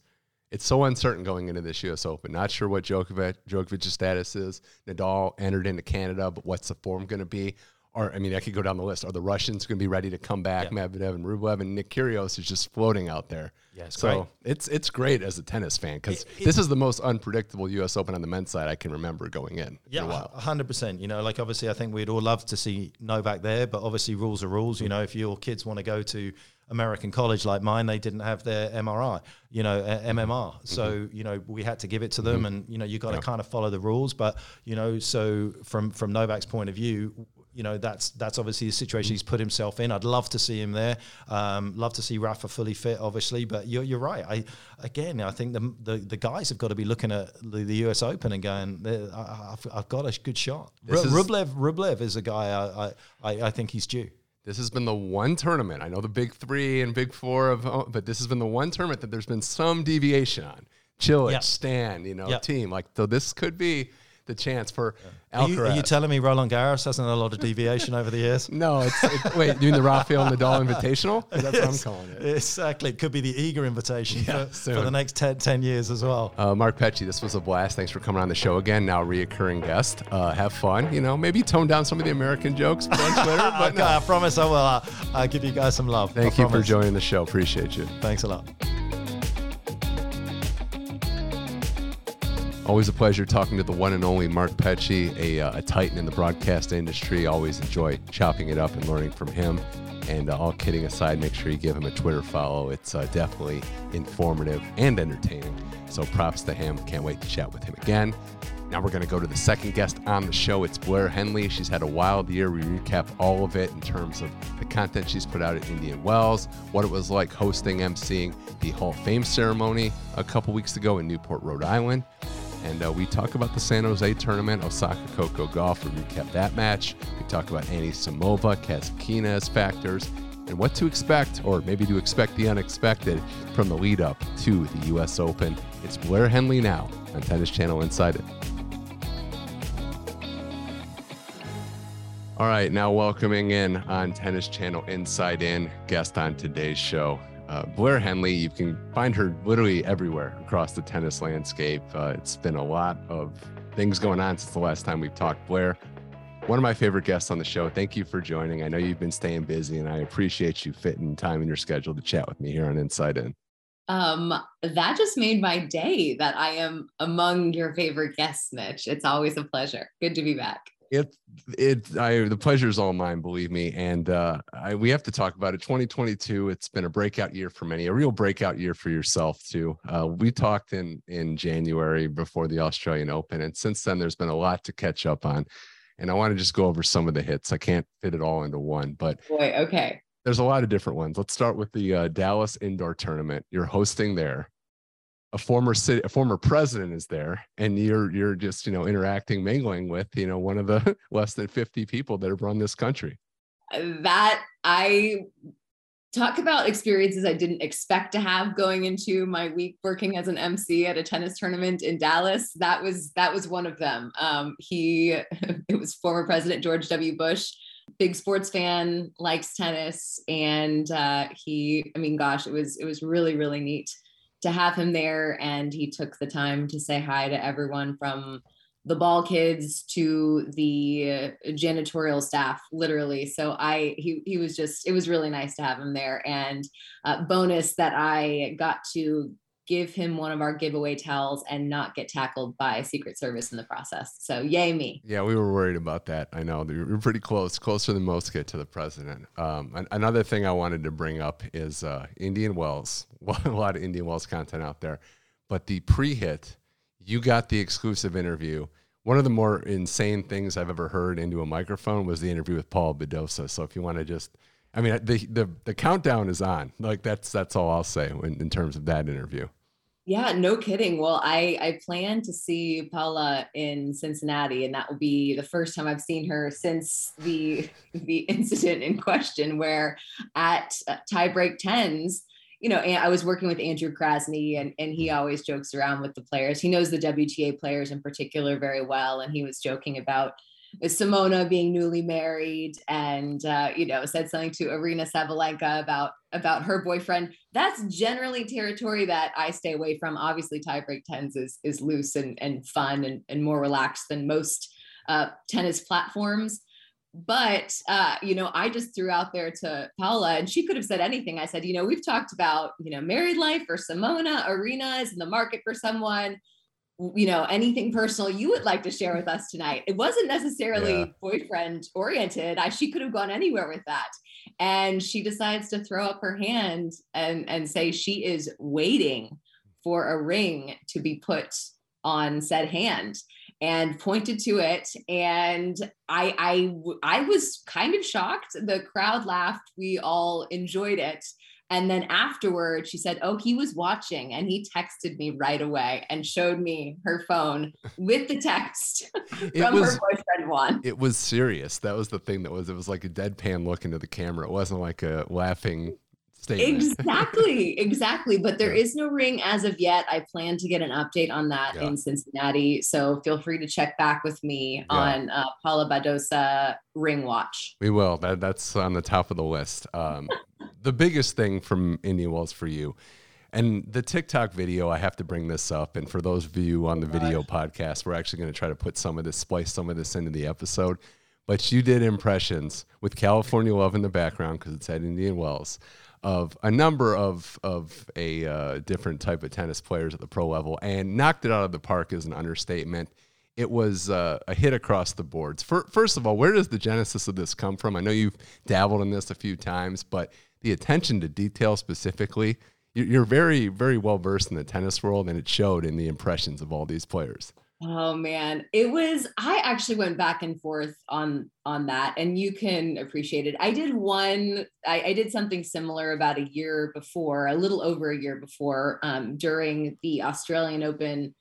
it's so uncertain going into this U.S. Open. Not sure what Djokovic Djokovic's status is. Nadal entered into Canada, but what's the form going to be? Or I mean, I could go down the list. Are the Russians going to be ready to come back? Yeah. Medvedev and Rublev and Nick Kyrgios is just floating out there. Yeah, it's so great. it's it's great as a tennis fan because this is the most unpredictable U.S. Open on the men's side I can remember going in. Yeah, hundred percent. You know, like obviously, I think we'd all love to see Novak there, but obviously, rules are rules. You know, if your kids want to go to American college like mine, they didn't have their MRI, you know, uh, MMR. So you know, we had to give it to them, and you know, you got to kind of follow the rules. But you know, so from from Novak's point of view. You know that's that's obviously the situation he's put himself in. I'd love to see him there. Um, love to see Rafa fully fit, obviously. But you're, you're right. I again, I think the, the the guys have got to be looking at the, the U.S. Open and going, "Eh, I, I've, I've got a good shot. This is- Rublev, Rublev is a guy I, I, I, think he's due. This has been the one tournament. I know the big three and big four of, oh, but this has been the one tournament that there's been some deviation on. Cilic, Yeah. Stan, you know, Yeah. team. Like, so this could be the chance for Are you, are you telling me Roland Garros hasn't had a lot of deviation over the years? no, it's, it, wait, doing the Rafael Nadal Invitational? That's what I'm calling it. Exactly. It could be the Iga invitation Yeah, for, for the next 10, 10 years as well. Uh, Mark Petchey, this was a blast. Thanks for coming on the show again. Now reoccurring guest. Uh, have fun. You know, maybe tone down some of the American jokes on Twitter. But Okay, no. I promise I will. Uh, I'll give you guys some love. Thank I you for joining the show. Appreciate you. Thanks a lot. Always a pleasure talking to the one and only Mark Petchey, a, uh, a titan in the broadcast industry. Always enjoy chopping it up and learning from him. And uh, all kidding aside, make sure you give him a Twitter follow. It's uh, definitely informative and entertaining. So props to him. Can't wait to chat with him again. Now we're going to go to the second guest on the show. It's Blair Henley. She's had a wild year. We recap all of it in terms of the content she's put out at Indian Wells, what it was like hosting, emceeing the Hall of Fame ceremony a couple weeks ago in Newport, Rhode Island. And uh, we talk about the San Jose tournament, Osaka Coco Gauff. We recap that match. We talk about Anisimova, Kasatkina as factors, and what to expect, or maybe to expect the unexpected, from the lead up to the U.S. Open. It's Blair Henley now on Tennis Channel Inside It. All right, now welcoming in on Tennis Channel Inside In, guest on today's show, uh, Blair Henley. You can find her literally everywhere across the tennis landscape. Uh, it's been a lot of things going on since the last time we've talked. Blair, one of my favorite guests on the show. Thank you for joining. I know you've been staying busy, and I appreciate you fitting time in your schedule to chat with me here on Inside In. Um, that just made my day that I am among your favorite guests, Mitch. It's always a pleasure. Good to be back. It it I the pleasure is all mine, believe me. And uh, I, we have to talk about it. 2022. It's been a breakout year for many, a real breakout year for yourself too. Uh, we talked in in January before the Australian Open, and since then there's been a lot to catch up on. And I want to just go over some of the hits. I can't fit it all into one, but boy, okay. There's a lot of different ones. Let's start with the uh, Dallas Indoor Tournament. You're hosting there a former city a former president is there and you're you're just you know interacting mingling with you know one of the less than 50 people that have run this country. That i talk about experiences i didn't expect to have going into my week working as an mc at a tennis tournament in dallas. That was that was one of them. Um, he it was former president george w. Bush. Big sports fan likes tennis and uh, he i mean gosh it was it was really really neat to have him there and he took the time to say hi to everyone from the ball kids to the janitorial staff literally. So i he, he was just it was really nice to have him there. And uh, bonus that i got to give him one of our giveaway towels and not get tackled by Secret Service in the process. So yay me. Yeah, we were worried about that. I know we were pretty close, closer than most get to the president. Um, another thing I wanted to bring up is uh, Indian Wells. a lot of Indian Wells content out there, but the pre-hit, you got the exclusive interview. One of the more insane things I've ever heard into a microphone was the interview with Paul Badosa. So if you want to just I mean, the, the the countdown is on. Like that's that's all I'll say in, in terms of that interview. Yeah, no kidding. Well, I I plan to see Paula in Cincinnati, and that will be the first time I've seen her since the the incident in question, where at uh, tiebreak tens, you know, I was working with Andrew Krasny, and and he always jokes around with the players. He knows the WTA players in particular very well, and he was joking about Simona being newly married and uh, you know said something to Aryna Sabalenka about about her boyfriend. That's generally territory that I stay away from. Obviously, tiebreak tens is is loose and and fun and, and more relaxed than most uh, tennis platforms. But uh, you know, I just threw out there to Paula, and she could have said anything. I said, you know, we've talked about you know married life for Simona, Aryna is in the market for someone you know anything personal you would like to share with us tonight. It wasn't necessarily yeah. boyfriend oriented. I, she could have gone anywhere with that. And she decides to throw up her hand and and say she is waiting for a ring to be put on said hand and pointed to it. And I, I i was kind of shocked. The crowd laughed. We all enjoyed it and then afterward, she said, Oh, he was watching and he texted me right away and showed me her phone with the text from was, her boyfriend Juan. It was serious. That was the thing that was, it was like a deadpan look into the camera. It wasn't like a laughing statement. Exactly, exactly. But there is no ring as of yet. I plan to get an update on that yeah. in Cincinnati. So feel free to check back with me yeah. on uh, Paula Badosa ring watch. We will. That, that's on the top of the list. Um, the biggest thing from Indian Wells for you. And the TikTok video, I have to bring this up. And for those of you on the video podcast, we're actually going to try to put some of this, splice some of this into the episode. But you did impressions with California Love in the background because it's at Indian Wells of a number of of a uh, different type of tennis players at the pro level and knocked it out of the park is an understatement. It was uh, a hit across the boards. For, first of all, where does the genesis of this come from? I know you've dabbled in this a few times, but the attention to detail specifically, you're very, very well versed in the tennis world, and it showed in the impressions of all these players. Oh man, it was. I actually went back and forth on on that, and you can appreciate it. I did one. I, I did something similar about a year before, a little over a year before, um, during the Australian Open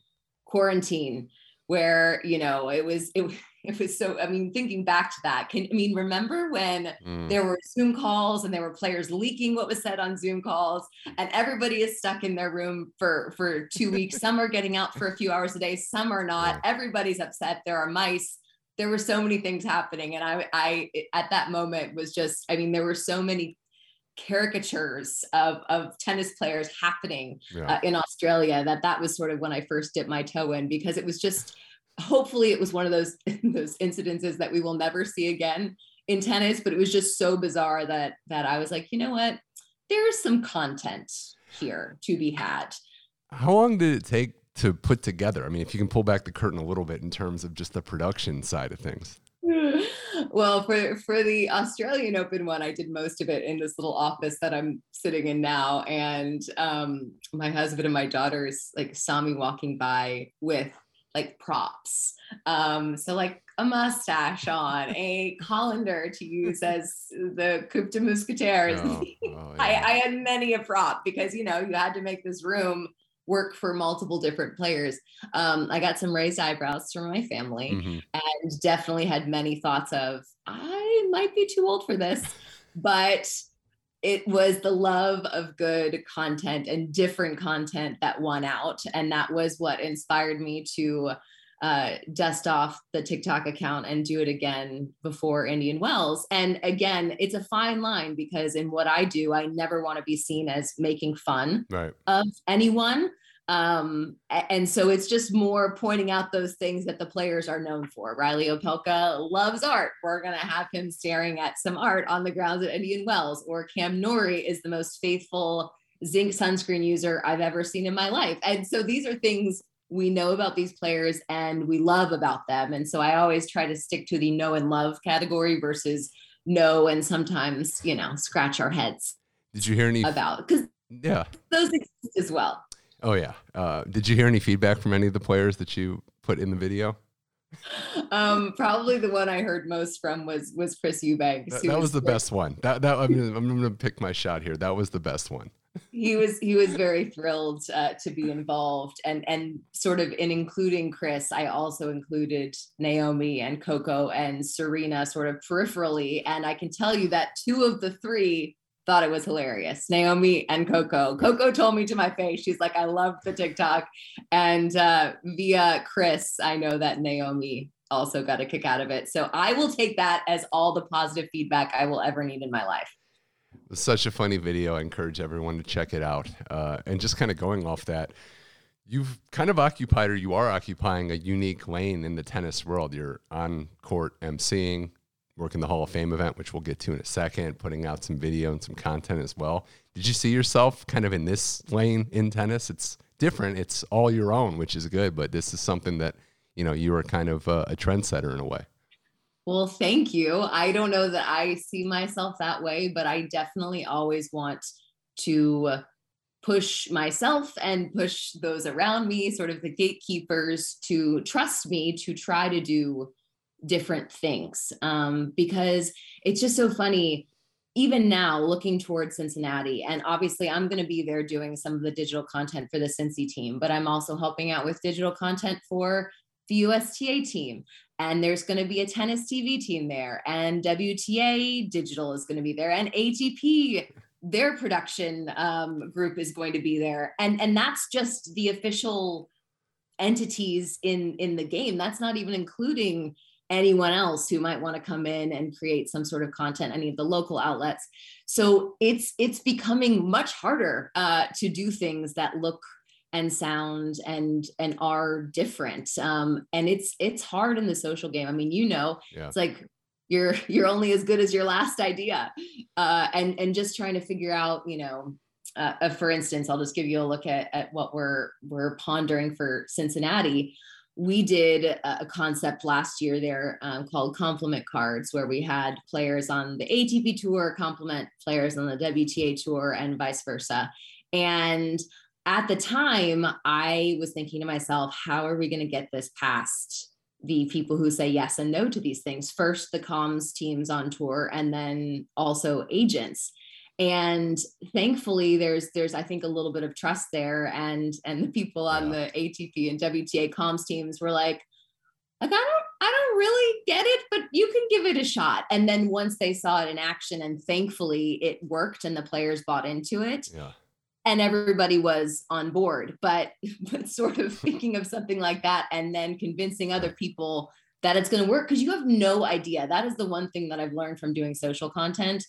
quarantine, where you know it was it it was so i mean thinking back to that can i mean remember when mm. there were zoom calls and there were players leaking what was said on zoom calls and everybody is stuck in their room for for two weeks some are getting out for a few hours a day some are not yeah. everybody's upset there are mice there were so many things happening and i i at that moment was just i mean there were so many caricatures of, of tennis players happening yeah. uh, in australia that that was sort of when i first dipped my toe in because it was just hopefully it was one of those those incidences that we will never see again in tennis but it was just so bizarre that that i was like you know what? There's some content here to be had. How long did it take to put together? I mean if you can pull back the curtain a little bit in terms of just the production side of things well, for for the Australian Open one, I did most of it in this little office that I'm sitting in now, and um, my husband and my daughters like saw me walking by with like props. Um, so like a mustache on, a colander to use as the Coupe des Mousquetaires. Oh, oh, yeah. I, I had many a prop because you know you had to make this room work for multiple different players. Um, I got some raised eyebrows from my family mm-hmm. and definitely had many thoughts of, I might be too old for this. But it was the love of good content and different content that won out. And that was what inspired me to uh, dust off the TikTok account and do it again before Indian Wells. And again, it's a fine line because in what I do, I never want to be seen as making fun right. of anyone. Um, and so it's just more pointing out those things that the players are known for. Reilly Opelka loves art. We're going to have him staring at some art on the grounds at Indian Wells. Or Cam Norrie is the most faithful zinc sunscreen user I've ever seen in my life. And so these are things we know about these players and we love about them. And so I always try to stick to the know and love category versus know and sometimes, you know, scratch our heads. Did you hear any about because yeah, those exist as well. Oh yeah. Uh, did you hear any feedback from any of the players that you put in the video? um, probably the one I heard most from was was Chris Eubanks. That, that was, was, the best one. That that I'm gonna, I'm gonna pick my shot here. That was the best one he was he was very thrilled uh, to be involved and and sort of in including chris i also included naomi and coco and serena sort of peripherally. And i can tell you that two of the three thought it was hilarious naomi and coco. Coco told me to my face. She's like i love the tiktok. And uh, via chris i know that naomi also got a kick out of it. So i will take that as all the positive feedback i will ever need in my life such a funny video. I encourage everyone to check it out. Uh, and just kind of going off that, you've kind of occupied or you are occupying a unique lane in the tennis world. You're on court emceeing, working the Hall of Fame event, which we'll get to in a second, putting out some video and some content as well. Did you see yourself kind of in this lane in tennis? It's different. It's all your own, which is good, but this is something that, you know, you are kind of a, a trendsetter in a way. Well, thank you. I don't know that I see myself that way, but I definitely always want to push myself and push those around me, sort of the gatekeepers, to trust me to try to do different things. Um, because it's just so funny. Even now, looking towards Cincinnati, and obviously, I'm going to be there doing some of the digital content for the Cincy team, but I'm also helping out with digital content for the USTA team and there's going to be a tennis TV team there, and WTA Digital is going to be there, and ATP their production um, group is going to be there, and and that's just the official entities in in the game. That's not even including anyone else who might want to come in and create some sort of content any of the local outlets so it's it's becoming much harder uh, to do things that look and sound and and are different. Um and it's it's hard in the social game. I mean you know yeah. it's like you're you're only as good as your last idea. Uh and and just trying to figure out you know uh, uh, for instance i'll just give you a look at, at what we're we're pondering for cincinnati. We did a, concept last year there um, called compliment cards where we had players on the atp tour compliment players on the wta tour and vice versa. And at the time, I was thinking to myself, how are we going to get this past the people who say yes and no to these things? First, the comms teams on tour, and then also agents. And thankfully, there's there's I think a little bit of trust there, and and the people on yeah. the ATP and WTA comms teams were like, like I don't I don't really get it, but you can give it a shot. And then once they saw it in action, and thankfully it worked, and the players bought into it. Yeah and everybody was on board. But but sort of thinking of something like that and then convincing other people that it's going to work because you have no idea. That is the one thing that i've learned from doing social content.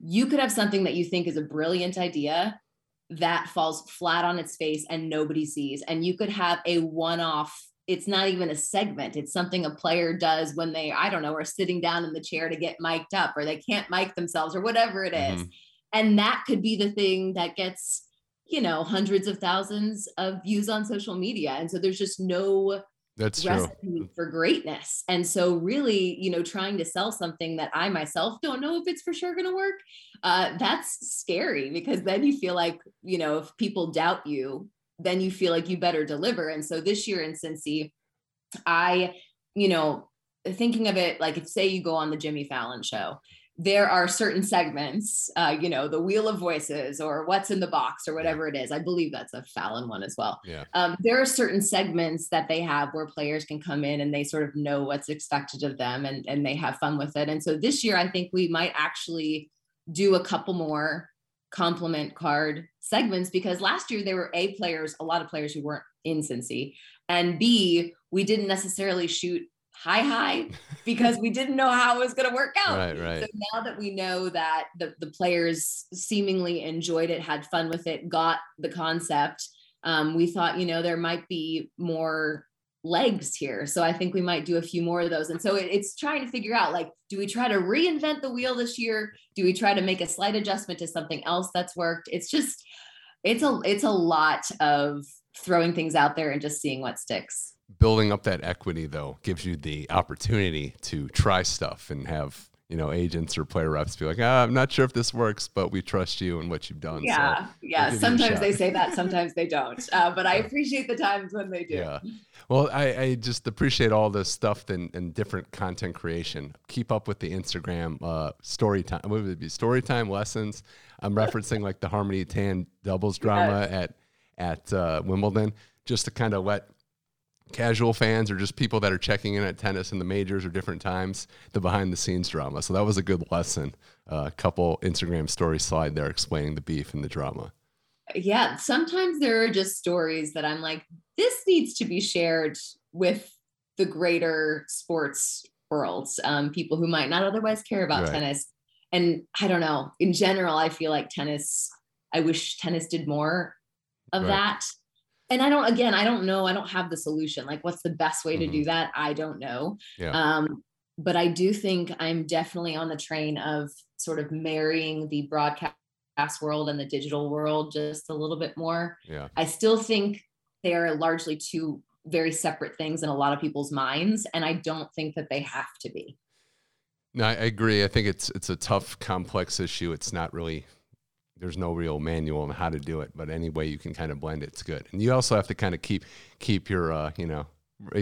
You could have something that you think is a brilliant idea that falls flat on its face and nobody sees and you could have a one-off it's not even a segment it's something a player does when they i don't know are sitting down in the chair to get mic'd up or they can't mic themselves or whatever it is. Mm-hmm and that could be the thing that gets you know hundreds of thousands of views on social media and so there's just no That's recipe true. for greatness. And so, really, you know, trying to sell something that I myself don't know if it's for sure going to work, uh, that's scary because then you feel like, you know, if people doubt you, then you feel like you better deliver. And so this year in Cincy, I, you know, thinking of it like if say you go on the Jimmy Fallon show there are certain segments, uh, you know, the Wheel of Voices or What's in the Box or whatever it is. I believe that's a Fallon one as well. Yeah. Um, there are certain segments that they have where players can come in and they sort of know what's expected of them and, and they have fun with it. And so this year, I think we might actually do a couple more compliment card segments because last year there were A players, a lot of players who weren't in Cincy, and B, we didn't necessarily shoot high high because we didn't know how it was going to work out. Right, right. So now that we know that the, the players seemingly enjoyed it, had fun with it, got the concept, um, we thought, you know, there might be more legs here. So I think we might do a few more of those. And so it, it's trying to figure out like, do we try to reinvent the wheel this year? Do we try to make a slight adjustment to something else that's worked? It's just, it's a, it's a lot of throwing things out there and just seeing what sticks building up that equity though gives you the opportunity to try stuff and have you know agents or player reps be like ah, i'm not sure if this works but we trust you and what you've done yeah so yeah. sometimes they say that sometimes they don't. Uh, but i appreciate the times when they do. Yeah. Well i, I just appreciate all this stuff and, and different content creation. Keep up with the instagram uh, story time what would it be story time lessons? I'm referencing like the harmony tan doubles drama yes. at at uh, wimbledon. Just to kind of let casual fans or just people that are checking in at tennis in the majors or different times, the behind the scenes drama. So that was a good lesson. A uh, couple Instagram story slide there explaining the beef and the drama. Yeah, sometimes there are just stories that I'm like, this needs to be shared with the greater sports world, um, people who might not otherwise care about right. tennis. And I don't know, in general, I feel like tennis, I wish tennis did more of right. that and I don't, again, I don't know. I don't have the solution. Like, what's the best way mm-hmm. to do mm-hmm. that? I don't know. Yeah. Um, but I do think I'm definitely on the train of sort of marrying the broadcast world and the digital world just a little bit more. Yeah. I still think they are largely two very separate things in a lot of people's minds. And I don't think that they have to be. No, I agree. I think it's it's a tough, complex issue. It's not really there's no real manual on how to do it, but any way you can kind of blend it's good. And you also have to kind of keep keep your uh, you know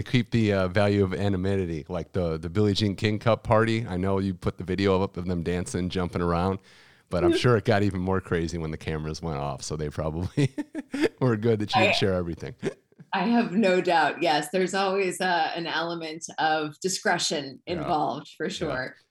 keep the uh, value of anonymity, like the the Billie Jean King Cup party. I know you put the video up of them dancing, jumping around, but I'm sure it got even more crazy when the cameras went off. So they probably were good that you would share everything. I have no doubt. Yes, there's always uh, an element of discretion involved yeah. for sure. Yeah.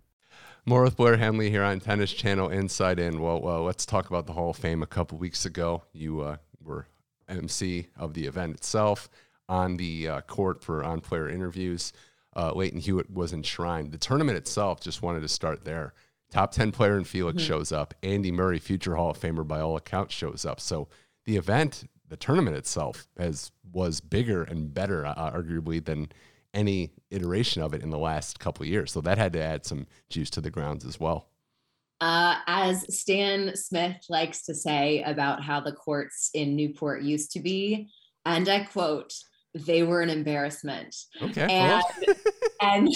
More with Blair Henley here on Tennis Channel Inside In. Well, well, let's talk about the Hall of Fame. A couple weeks ago, you uh, were MC of the event itself on the uh, court for on player interviews. Uh, Lleyton Hewitt was enshrined. The tournament itself, just wanted to start there. Top 10 player in Felix mm-hmm. shows up. Andy Murray, future Hall of Famer by all accounts, shows up. So the event, the tournament itself, has was bigger and better, uh, arguably, than any iteration of it in the last couple years. So that had to add some juice to the grounds as well. Uh, as Stan Smith likes to say about how the courts in Newport used to be, and I quote, they were an embarrassment. Okay. And well. and,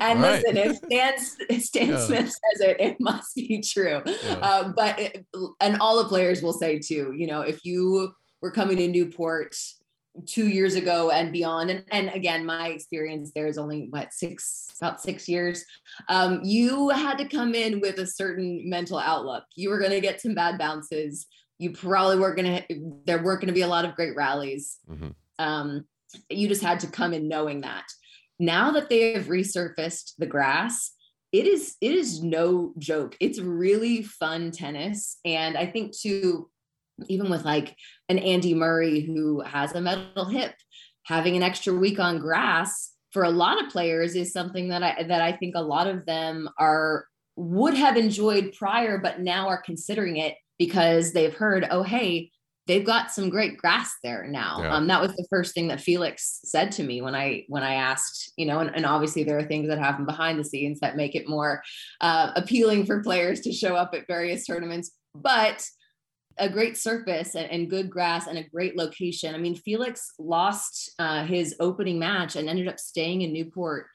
and listen, right. if Stan, Stan yeah. Smith says it, it must be true. Yeah. Um, but it, and all the players will say too. You know, if you were coming to Newport two years ago and beyond. And, and again my experience there is only what six about six years. Um, you had to come in with a certain mental outlook. You were going to get some bad bounces. You probably weren't going to there weren't going to be a lot of great rallies. Mm-hmm. um, you just had to come in knowing that. Now that they have resurfaced the grass it is it is no joke. It's really fun tennis. And i think too even with like an Andy Murray who has a metal hip, having an extra week on grass for a lot of players is something that I that I think a lot of them are would have enjoyed prior, but now are considering it because they've heard, oh hey, they've got some great grass there now. Yeah. Um, that was the first thing that Felix said to me when I when I asked, you know, and, and obviously there are things that happen behind the scenes that make it more uh, appealing for players to show up at various tournaments, but a great surface and, and, good grass and a great location. I mean, Felix lost uh, his opening match and ended up staying in Newport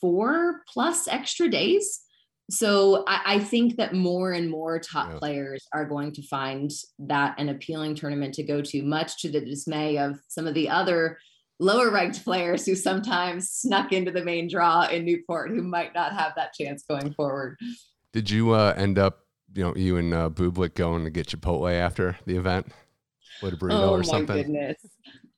four plus extra days. So I, I think that more and more top yeah. players are going to find that an appealing tournament to go to, much to the dismay of some of the other lower ranked players who sometimes snuck into the main draw in Newport who might not have that chance going forward. Did you uh, end up you know, you and uh, Bublik going to get Chipotle after the event? What a burrito oh, or something. my goodness.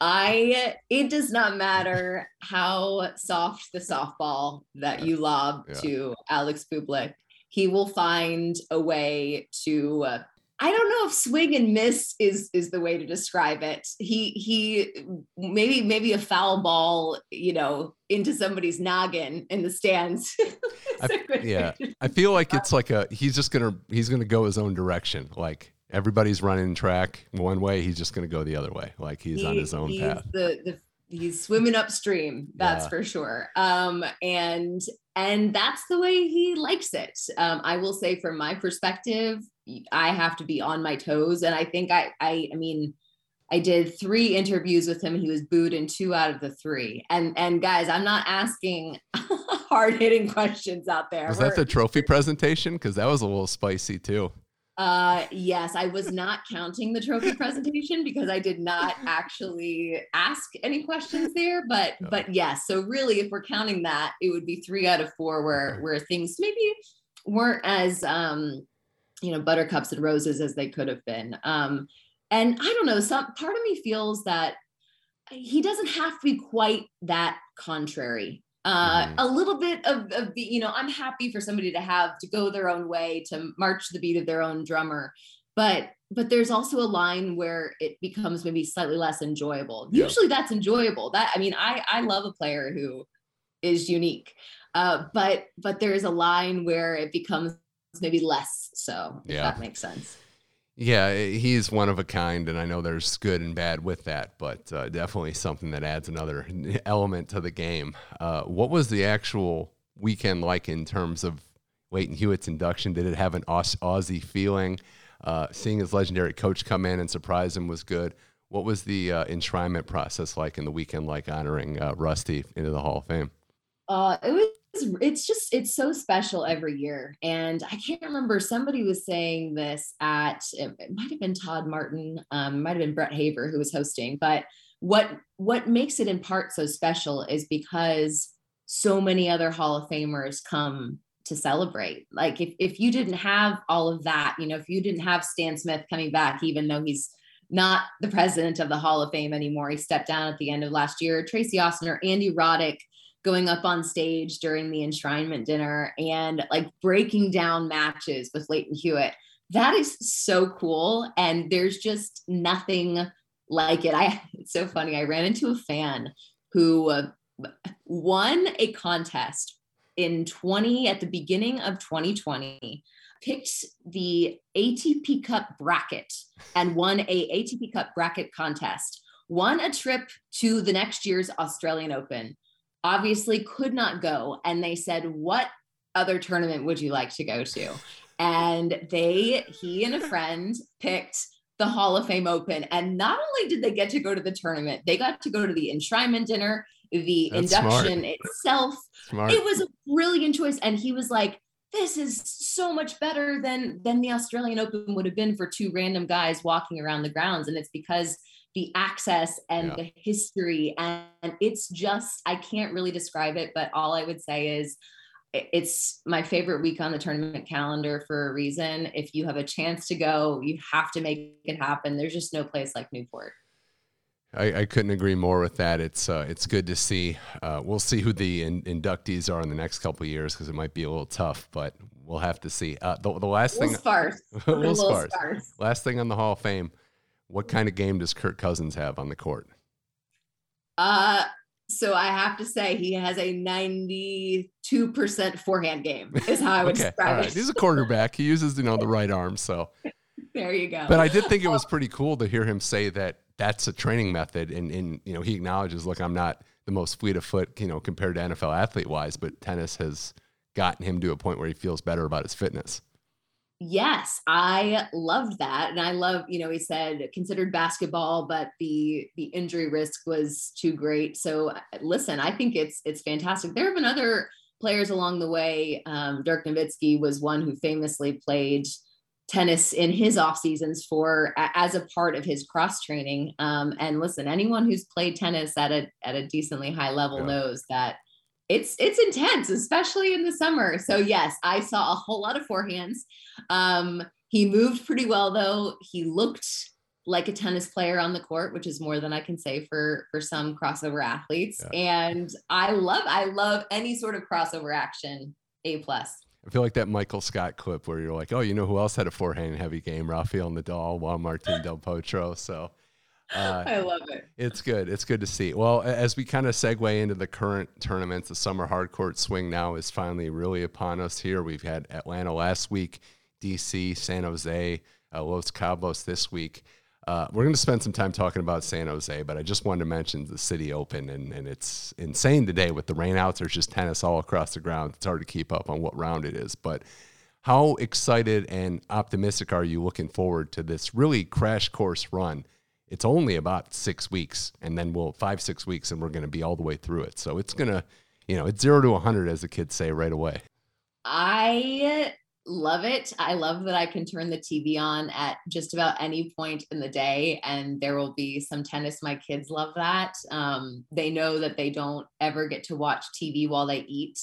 I it does not matter how soft the softball that you lob yeah. to Alex Bublik. He will find a way to uh, I don't know if swing and miss is is the way to describe it. He he maybe maybe a foul ball, you know, into somebody's noggin in the stands. I, yeah, I feel like it's like a he's just gonna he's gonna go his own direction. Like everybody's running track one way, he's just gonna go the other way. Like he's he, on his own path. The, the he's swimming upstream that's yeah. for sure um and and that's the way he likes it um i will say from my perspective I have to be on my toes. And I think I, I, I mean, I did three interviews with him. He was booed in two out of the three. And and guys, I'm not asking hard hitting questions out there. Was We're, that the trophy presentation? Because that was a little spicy too. Uh yes, I was not counting the trophy presentation because I did not actually ask any questions there. But no. but yes, so really if we're counting that, it would be three out of four where where things maybe weren't as um you know buttercups and roses as they could have been um and i don't know some part of me feels that he doesn't have to be quite that contrary uh, mm-hmm. a little bit of, of the you know i'm happy for somebody to have to go their own way to march the beat of their own drummer but but there's also a line where it becomes maybe slightly less enjoyable yep. usually that's enjoyable that i mean i i love a player who is unique uh, but but there is a line where it becomes maybe less so if yeah. that makes sense yeah he's one of a kind and i know there's good and bad with that but uh, definitely something that adds another element to the game. Uh, what was the actual weekend like in terms of Lleyton Hewitt's induction? Did it have an aussie feeling? Uh, seeing his legendary coach come in and surprise him was good. What was the uh, enshrinement process like in the weekend like honoring uh, rusty into the hall of fame? Uh, it was it's just it's so special every year. And i can't remember somebody was saying this at it, might have been todd martin um, might have been brett haber who was hosting but what what makes it in part so special is because so many other hall of famers come to celebrate. Like if, if you didn't have all of that you know if you didn't have stan smith coming back even though he's not the president of the hall of fame anymore he stepped down at the end of last year. Tracy austin or andy roddick going up on stage during the enshrinement dinner and like breaking down matches with Lleyton Hewitt. That is so cool. And there's just nothing like it. I it's so funny. I ran into a fan who uh, won a contest in 20 at the beginning of 2020 picked the ATP Cup bracket and won a ATP Cup bracket contest won a trip to the next year's Australian Open obviously could not go. And they said, What other tournament would you like to go to? And they, he and a friend picked the Hall of Fame Open. And not only did they get to go to the tournament, they got to go to the enshrinement dinner, the That's induction smart. itself. Smart. It was a brilliant choice. And he was like, this is so much better than than the Australian Open would have been for two random guys walking around the grounds. And it's because the access and yeah. the history and it's just i can't really describe it but all i would say is it's my favorite week on the tournament calendar for a reason if you have a chance to go you have to make it happen there's just no place like newport I, I couldn't agree more with that. It's uh, it's good to see. Uh, we'll see who the in, inductees are in the next couple years because it might be a little tough, but we'll have to see. Uh, the, the last thing, sparse. we'll sparse. Last thing on the Hall of Fame what kind of game does Kirk Cousins have on the court? Uh, so I have to say he has a 92% forehand game is how I would okay, describe right. it. He's a quarterback. He uses, you know, the right arm. So, there you go. but I did think it was pretty cool to hear him say that that's a training method. And, and you know, he acknowledges, look, I'm not the most fleet of foot, you know, compared to NFL athlete wise, but tennis has gotten him to a point where he feels better about his fitness. Yes, I loved that. And I love, you know, he said considered basketball, but the the injury risk was too great. So listen, I think it's it's fantastic. There have been other players along the way. Um, Dirk Nowitzki was one who famously played tennis in his off seasons for as a part of his cross training. Um, and listen, anyone who's played tennis at a at a decently high level yeah. knows that it's it's intense, especially in the summer. So yes, I saw a whole lot of forehands. Um, he moved pretty well though. He looked like a tennis player on the court, which is more than I can say for for some crossover athletes. Yeah. And I love I love any sort of crossover action. A plus. I feel like that Michael Scott clip where you're like, oh, you know who else had a forehand heavy game? Rafael Nadal, Juan Martin Del Potro. So uh, I love it. It's good. It's good to see. Well, as we kind of segue into the current tournaments, the summer hardcourt swing now is finally really upon us here. We've had Atlanta last week, DC, San Jose, uh, Los Cabos this week. Uh, we're going to spend some time talking about San Jose, but I just wanted to mention the City Open, and, and it's insane today with the rainouts. There's just tennis all across the ground. It's hard to keep up on what round it is, but how excited and optimistic are you looking forward to this really crash course run? It's only about six weeks and then we'll five six weeks and we're going to be all the way through it. So it's going to you know it's zero to 100 as the kids say right away. I love it. I love that i can turn the tv on at just about any point in the day and there will be some tennis. My kids love that. Um, they know that they don't ever get to watch tv while they eat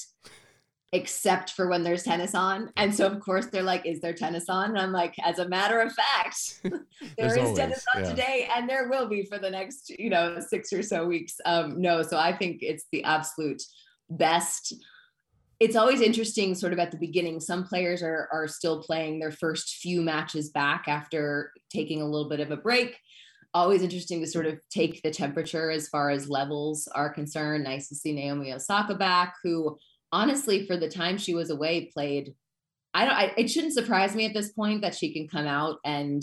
except for when there's tennis on. And so, of course, they're like, Is there tennis on? And I'm like, As a matter of fact, there is always, tennis on yeah. today, and there will be for the next, you know, six or so weeks. Um, no, so I think it's the absolute best. It's always interesting, sort of at the beginning. Some players are, are still playing their first few matches back after taking a little bit of a break. Always interesting to sort of take the temperature as far as levels are concerned. Nice to see Naomi Osaka back, who honestly, for the time she was away, played. I don't. I, it shouldn't surprise me at this point that she can come out and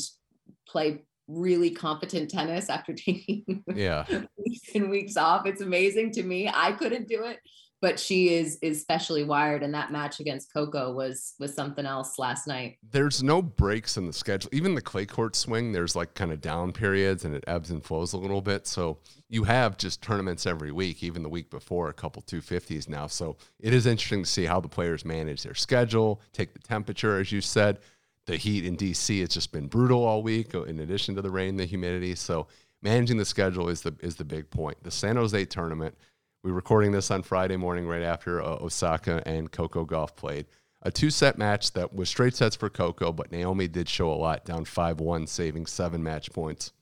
play really competent tennis after taking yeah weeks and weeks off. It's amazing to me. I couldn't do it but she is is specially wired and that match against coco was was something else last night. There's no breaks in the schedule. Even the clay court swing there's like kind of down periods and it ebbs and flows a little bit. So you have just tournaments every week even the week before a couple 250s now. So it is interesting to see how the players manage their schedule take the temperature as you said. The heat in dc has just been brutal all week uh, in addition to the rain the humidity. So managing the schedule is the is the big point. The san jose tournament we're recording this on Friday morning, right after uh, Osaka and Coco Gauff played. A two set match that was straight sets for Coco, but Naomi did show a lot, down 5 1, saving seven match points.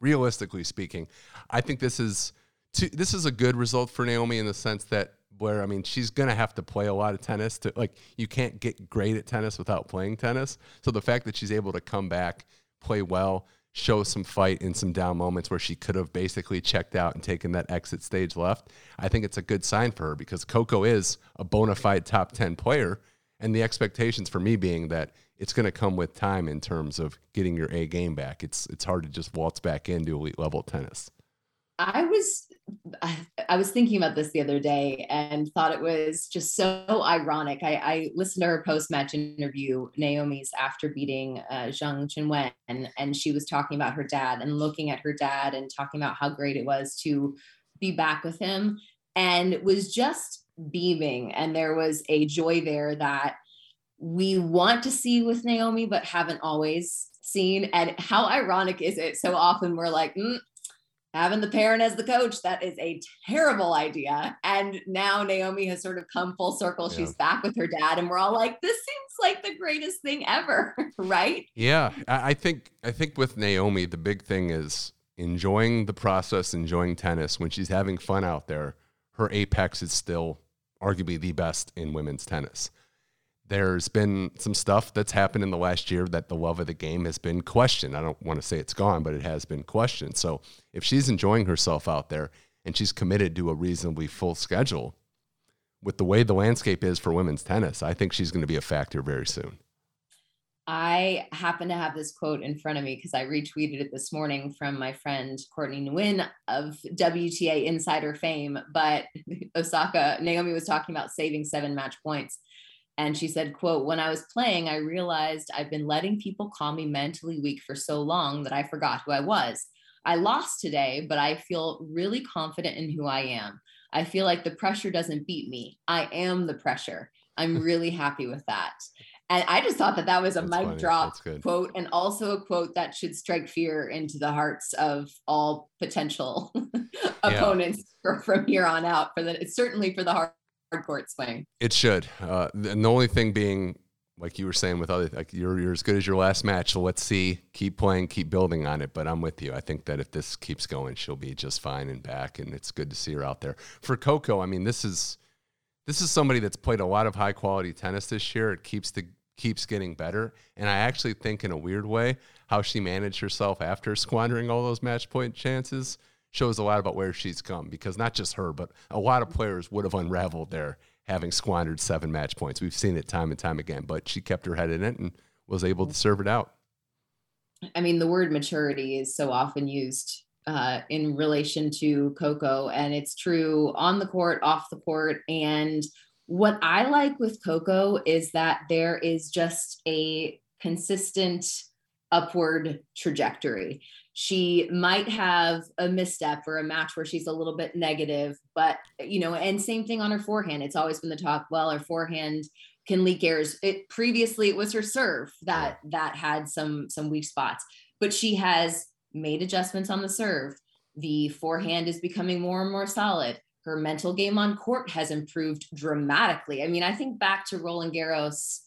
Realistically speaking, I think this is this is a good result for Naomi in the sense that where I mean she's gonna have to play a lot of tennis to like you can't get great at tennis without playing tennis. So the fact that she's able to come back, play well, show some fight in some down moments where she could have basically checked out and taken that exit stage left, I think it's a good sign for her because Coco is a bona fide top 10 player. And the expectations for me being that it's going to come with time in terms of getting your A game back. It's, it's hard to just waltz back into elite level tennis. I was I was thinking about this the other day and thought it was just so ironic. I, I listened to her post match interview, Naomi's after beating uh, Zheng Qinwen, and, and she was talking about her dad and looking at her dad and talking about how great it was to be back with him, and was just beaming. And there was a joy there that we want to see with Naomi, but haven't always seen. And how ironic is it? So often we're like, mm, having the parent as the coach that is a terrible idea. And now naomi has sort of come full circle. Yeah. she's back with her dad and we're all like this seems like the greatest thing ever right? Yeah i think i think with naomi the big thing is enjoying the process enjoying tennis. When she's having fun out there her apex is still arguably the best in women's tennis there's been some stuff that's happened in the last year that the love of the game has been questioned. I don't want to say it's gone, but it has been questioned. So if she's enjoying herself out there and she's committed to a reasonably full schedule, with the way the landscape is for women's tennis, I think she's going to be a factor very soon. I happen to have this quote in front of me because I retweeted it this morning from my friend Courtney Nguyen of WTA insider fame. But Osaka, Naomi was talking about saving seven match points. And she said, quote, when I was playing, I realized I've been letting people call me mentally weak for so long that I forgot who I was. I lost today, but I feel really confident in who I am. I feel like the pressure doesn't beat me. I am the pressure. I'm really happy with that. And I just thought that that was a That's mic funny. drop quote and also a quote that should strike fear into the hearts of all potential opponents for, from here on out for the certainly for the hard, hard court swing. It should. Uh, and the only thing being like you were saying with other like you're you're as good as your last match. So let's see, keep playing, keep building on it. But I'm with you. I think that if this keeps going, she'll be just fine and back, and it's good to see her out there. For Coco, I mean, this is this is somebody that's played a lot of high quality tennis this year. It keeps the keeps getting better, and I actually think in a weird way how she managed herself after squandering all those match point chances shows a lot about where she's come because not just her, but a lot of players would have unraveled there having squandered seven match points. We've seen it time and time again, but she kept her head in it and was able to serve it out. I mean, the word maturity is so often used uh, in relation to Coco, and it's true on the court, off the court. And what I like with Coco is that there is just a consistent upward trajectory she might have a misstep or a match where she's a little bit negative but you know and same thing on her forehand. It's always been the talk well her forehand can leak errors it previously it was her serve that that had some some weak spots but she has made adjustments on the serve. The forehand is becoming more and more solid. Her mental game on court has improved dramatically. I mean i think back to roland garros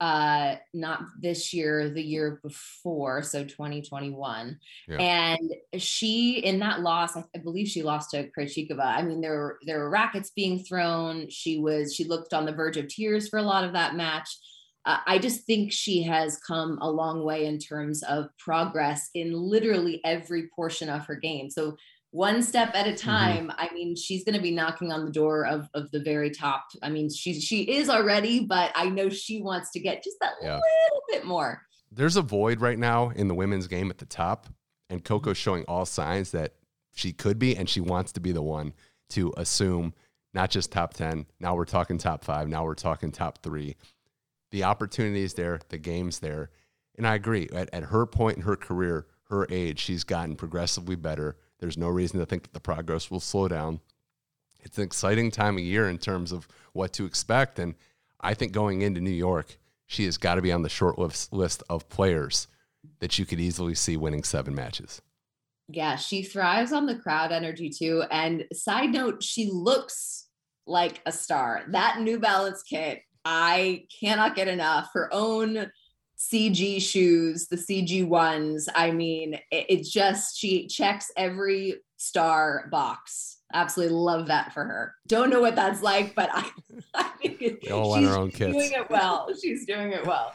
uh not this year the year before so 2021 yeah. and she in that loss I, I, believe she lost to Krejcikova. I mean there were there were rackets being thrown. She was she looked on the verge of tears for a lot of that match. Uh, I just think she has come a long way in terms of progress in literally every portion of her game. So one step at a mm-hmm. time. Mm-hmm. I mean, she's going to be knocking on the door of, of the very top. I mean, she she is already, but I know she wants to get just that yeah. little bit more. There's a void right now in the women's game at the top, and Coco's showing all signs that she could be, and she wants to be the one to assume not just top 10. Now we're talking top five. Now we're talking top three. The opportunity is there, the game's there. And I agree. At, at her point in her career, her age, she's gotten progressively better there's no reason to think that the progress will slow down. It's an exciting time of year in terms of what to expect. And I think going into New York, she has got to be on the short list of players that you could easily see winning seven matches. Yeah, she thrives on the crowd energy too. And side note, she looks like a star. That New Balance kit, I cannot get enough. Her own CG shoes, the CG ones. I mean, it, it, just, she checks every star box. Absolutely love that for her. Don't know what that's like, but I, I think we all want our own kids. doing it well. She's doing it well.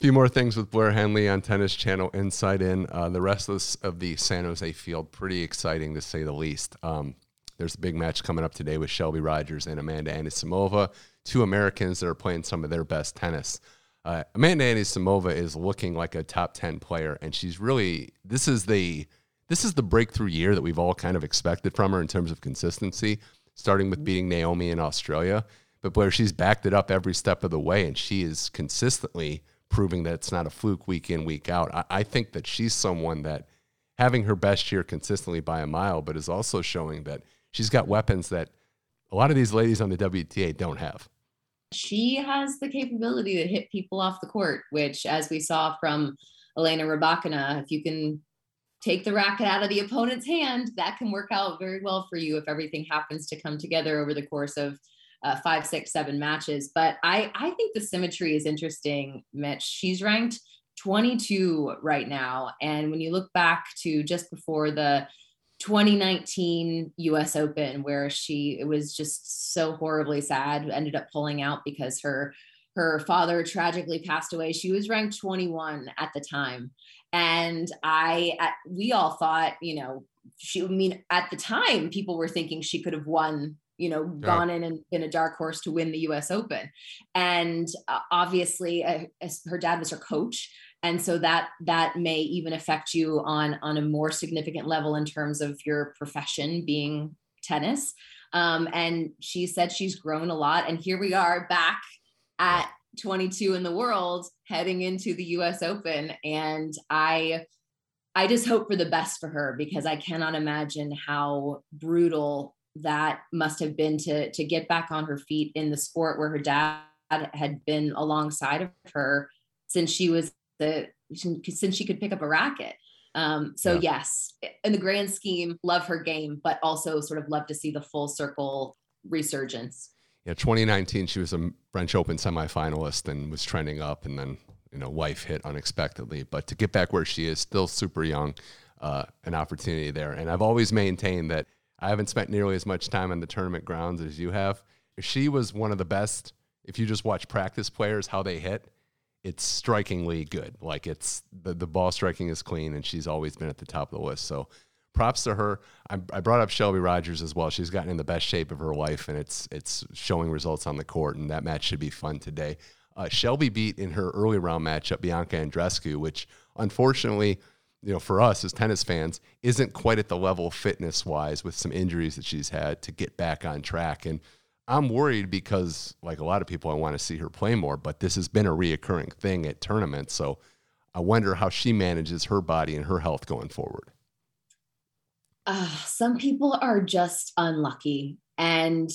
few more things with Blair Henley on Tennis Channel Inside In. Uh, the rest of, this, of the San Jose field, pretty exciting to say the least. Um, there's a big match coming up today with Shelby Rogers and Amanda Anisimova, two Americans that are playing some of their best tennis. Uh, Amanda Anisimova is looking like a top 10 player, and she's really, this is the, this is the breakthrough year that we've all kind of expected from her in terms of consistency, starting with beating Naomi in Australia. But Blair, she's backed it up every step of the way, and she is consistently proving that it's not a fluke week in, week out. I, I think that she's someone that having her best year consistently by a mile, but is also showing that she's got weapons that a lot of these ladies on the WTA don't have. she has the capability to hit people off the court, which, as we saw from Elena Rybakina, if you can take the racket out of the opponent's hand, that can work out very well for you if everything happens to come together over the course of uh, five, six, seven matches. But I, I think the symmetry is interesting, Mitch. She's ranked 22 right now. And when you look back to just before the 2019 US Open, where she it was just so horribly sad, ended up pulling out because her her father tragically passed away. She was ranked 21 at the time. And I, at, we all thought, you know, she, I mean, at the time, people were thinking she could have won you know, gone in and been a dark horse to win the US Open. And uh, obviously, uh, her dad was her coach. And so that that may even affect you on on a more significant level in terms of your profession being tennis. Um, and she said she's grown a lot. And here we are back at 22 in the world, heading into the US Open. And I I just hope for the best for her because I cannot imagine how brutal that must have been to to get back on her feet in the sport where her dad had been alongside of her since she was the since she could pick up a racket. Um, so yeah. yes, in the grand scheme, love her game, but also sort of love to see the full circle resurgence. Yeah, 2019, she was a French Open semifinalist and was trending up, and then you know, wife hit unexpectedly. But to get back where she is, still super young, uh, an opportunity there. And I've always maintained that I haven't spent nearly as much time on the tournament grounds as you have. She was one of the best. If you just watch practice players, how they hit, it's strikingly good. Like it's the, the ball striking is clean, and she's always been at the top of the list. So props to her. I, I, brought up Shelby Rogers as well. She's gotten in the best shape of her life, and it's it's showing results on the court. And that match should be fun today. Uh, Shelby beat in her early round matchup Bianca Andreescu, which unfortunately you know, for us as tennis fans, isn't quite at the level fitness wise with some injuries that she's had to get back on track. And I'm worried because, like a lot of people, I want to see her play more, but this has been a reoccurring thing at tournaments. So I wonder how she manages her body and her health going forward. Uh, some people are just unlucky. And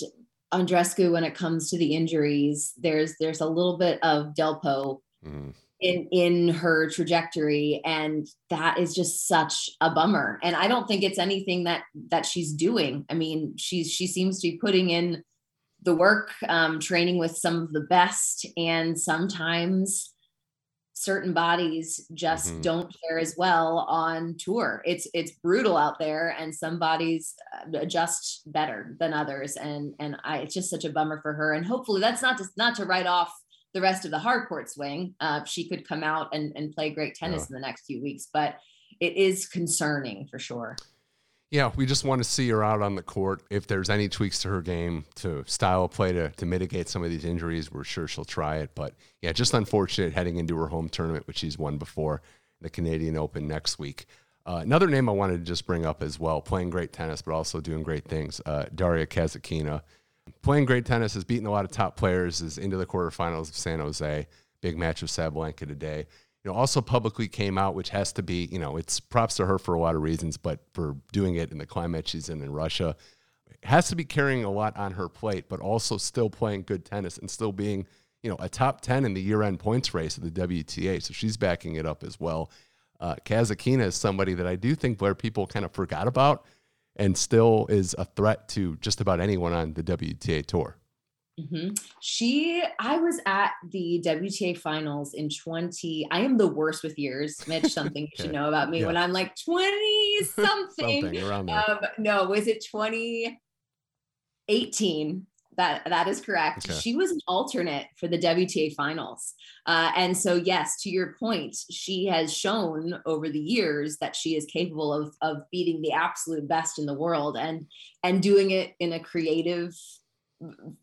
Andreescu, when it comes to the injuries, there's there's a little bit of Delpo mm in in her trajectory and that is just such a bummer. And i don't think it's anything that that she's doing. I mean she's she seems to be putting in the work um, training with some of the best and sometimes certain bodies just mm-hmm. don't fare as well on tour. It's it's brutal out there and some bodies uh, adjust better than others and and i it's just such a bummer for her. And hopefully that's not just not to write off the rest of the hard court swing. Uh, she could come out and, and play great tennis yeah. in the next few weeks, but it is concerning for sure. Yeah, we just want to see her out on the court. If there's any tweaks to her game, to style play to, to mitigate some of these injuries, we're sure she'll try it. But yeah, just unfortunate heading into her home tournament, which she's won before, the Canadian Open next week. Uh, another name I wanted to just bring up as well, playing great tennis, but also doing great things, uh, Daria Kasatkina playing great tennis, has beaten a lot of top players, is into the quarterfinals of San Jose. Big match with Sabalenka today. You know, also publicly came out, which has to be, you know, it's props to her for a lot of reasons, but for doing it in the climate she's in in Russia, has to be carrying a lot on her plate, but also still playing good tennis and still being, you know, a top 10 in the year end points race of the WTA. So she's backing it up as well. Uh, Kasatkina is somebody that I do think where people kind of forgot about and still is a threat to just about anyone on the WTA tour. Mm-hmm. She, I was at the WTA finals in 20. I am the worst with years, Mitch. Something okay. you should know about me yeah. when I'm like 20 something. something around there. Um, no, was it 2018? That that is correct. Okay. She was an alternate for the WTA finals, uh, and so yes, to your point, she has shown over the years that she is capable of of beating the absolute best in the world, and and doing it in a creative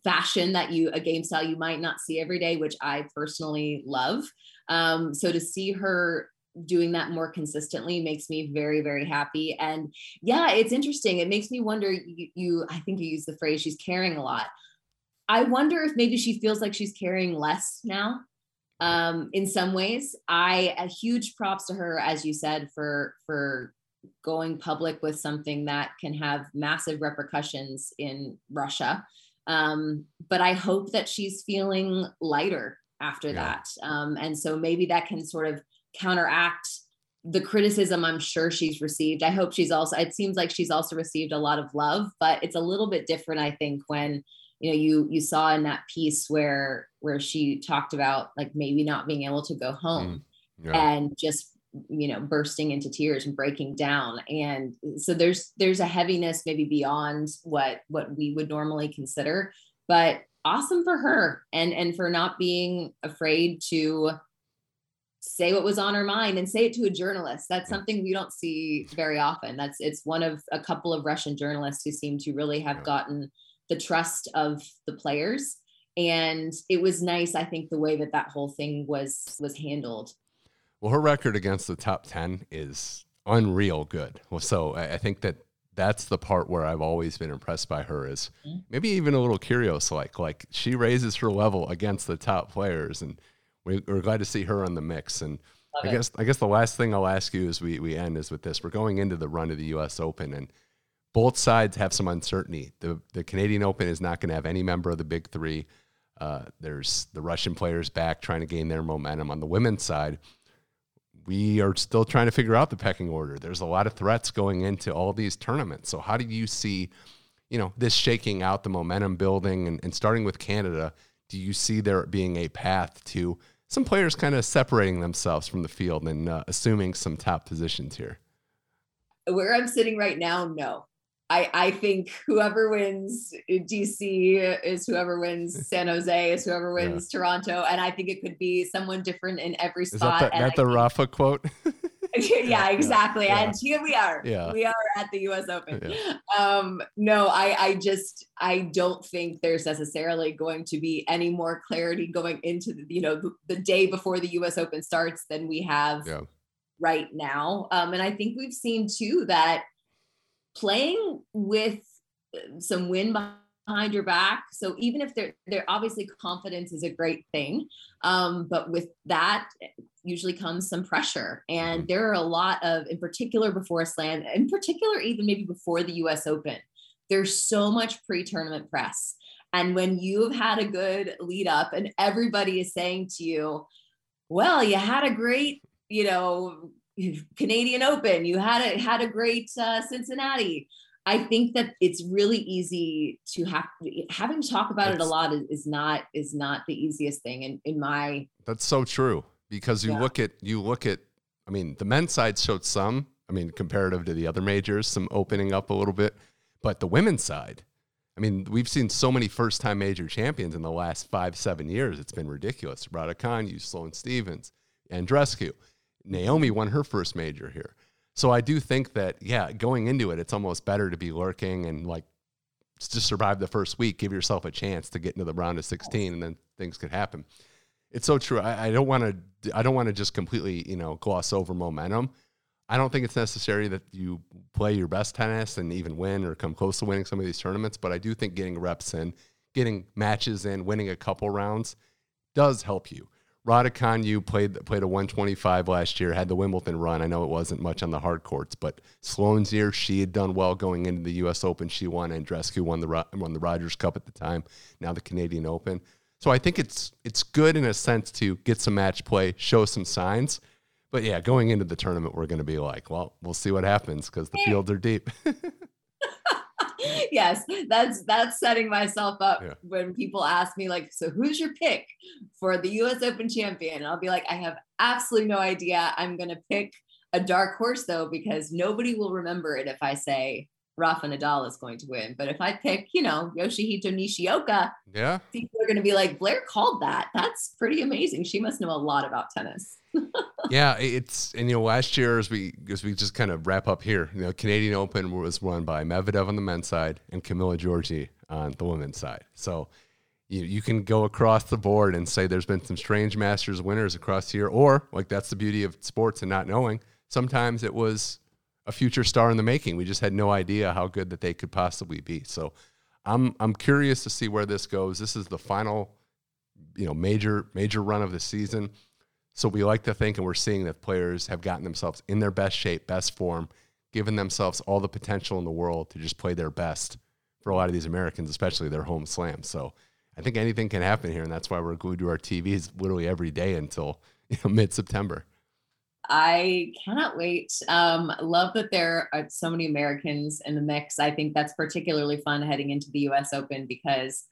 fashion that you a game style you might not see every day, which I personally love. Um, so to see her doing that more consistently makes me very very happy and yeah it's interesting it makes me wonder you, you i think you use the phrase she's caring a lot I wonder if maybe she feels like she's carrying less now. Um, in some ways, I a huge props to her, as you said, for for going public with something that can have massive repercussions in Russia. Um, but I hope that she's feeling lighter after yeah. that. Um, and so maybe that can sort of counteract the criticism I'm sure she's received. I hope she's also, it seems like she's also received a lot of love, but it's a little bit different, I think, when you know you you saw in that piece where where she talked about like maybe not being able to go home mm, yeah. and just you know bursting into tears and breaking down and so there's there's a heaviness maybe beyond what what we would normally consider but awesome for her and and for not being afraid to say what was on her mind and say it to a journalist that's mm. something we don't see very often that's it's one of a couple of russian journalists who seem to really have gotten the trust of the players and it was nice i think the way that that whole thing was was handled well her record against the top 10 is unreal good well so i, I think that that's the part where i've always been impressed by her is mm-hmm. maybe even a little curious like like she raises her level against the top players and we, are glad to see her on the mix and Love I it. guess I guess the last thing I'll ask you as we, we end is with this. We're going into the run of the US Open and both sides have some uncertainty. The the Canadian Open is not going to have any member of the big three. Uh, there's the Russian players back trying to gain their momentum. On the women's side, we are still trying to figure out the pecking order. There's a lot of threats going into all these tournaments. So how do you see, you know, this shaking out the momentum building and, and starting with Canada? Do you see there being a path to some players kind of separating themselves from the field and uh, assuming some top positions here? Where I'm sitting right now, no. I, I think whoever wins DC is whoever wins San Jose is whoever wins yeah. Toronto, and I think it could be someone different in every spot. Is that the, that the think, Rafa quote? yeah, exactly. Yeah. And here we are. Yeah. We are at the US Open. Yeah. Um, no, I, I just I don't think there's necessarily going to be any more clarity going into the, you know, the, the day before the US Open starts than we have yeah. right now. Um, and I think we've seen too that playing with some wind behind your back. So even if they're they're obviously confidence is a great thing, um, but with that usually comes some pressure. And mm-hmm. there are a lot of, in particular before a Slam, in particular even maybe before the U.S. Open, there's so much pre-tournament press. And when you've had a good lead up, and everybody is saying to you, "Well, you had a great, you know." Canadian Open. You had a had a great uh, Cincinnati. I think that it's really easy to have having to talk about that's, it a lot is, is, not is not the easiest thing in, in my That's so true because you yeah. look at you look at I mean the men's side showed some I mean comparative to the other majors some opening up a little bit but the women's side I mean we've seen so many first time major champions in the last 5 7 years it's been ridiculous Raducanu, Sloane Stevens, Andreescu. Naomi won her first major here. So I do think that, yeah, going into it, it's almost better to be lurking and like just survive the first week, give yourself a chance to get into the round of 16 and then things could happen. It's so true. I, I don't want to, I don't want to just completely, you know, gloss over momentum. I don't think it's necessary that you play your best tennis and even win or come close to winning some of these tournaments, but I do think getting reps in, getting matches in, winning a couple rounds does help you. Raducanu played played a 125 last year, had the Wimbledon run. I know it wasn't much on the hard courts, but Sloane's year, she had done well going into the U.S. Open. She won. Andreescu won the won the Rogers Cup at the time. Now the Canadian Open. So I think it's it's good in a sense to get some match play, show some signs. But yeah, going into the tournament, we're going to be like, well, we'll see what happens because the fields are deep. yes, that's that's setting myself up yeah. when people ask me like, so who's your pick for the US Open champion? And I'll be like, I have absolutely no idea. I'm gonna pick a dark horse though, because nobody will remember it if I say Rafa Nadal is going to win. But if I pick, you know, Yoshihito Nishioka, yeah, people are going to be like, Blair called that. That's pretty amazing. She must know a lot about tennis. Yeah, it's and you know last year as we as we just kind of wrap up here, you know, Canadian Open was won by Medvedev on the men's side and Camila Giorgi on the women's side. So you you can go across the board and say there's been some strange Masters winners across here, or like that's the beauty of sports and not knowing. Sometimes it was a future star in the making. We just had no idea how good that they could possibly be. So I'm I'm curious to see where this goes. This is the final, you know, major major run of the season. So we like to think, and we're seeing that players have gotten themselves in their best shape, best form, given themselves all the potential in the world to just play their best for a lot of these Americans, especially their home slam. So I think anything can happen here, and that's why we're glued to our TVs literally every day until you know, mid September. I cannot wait. Um, love that there are so many Americans in the mix. I think that's particularly fun heading into the U.S. Open because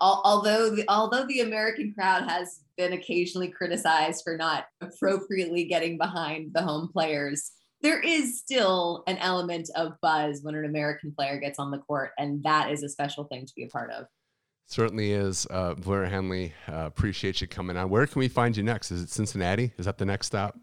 although the, although the American crowd has been occasionally criticized for not appropriately getting behind the home players, there is still an element of buzz when an American player gets on the court, and that is a special thing to be a part of. Certainly is. Uh, Blair Henley, uh, appreciate you coming on. Where can we find you next? Is it Cincinnati? Is that the next stop?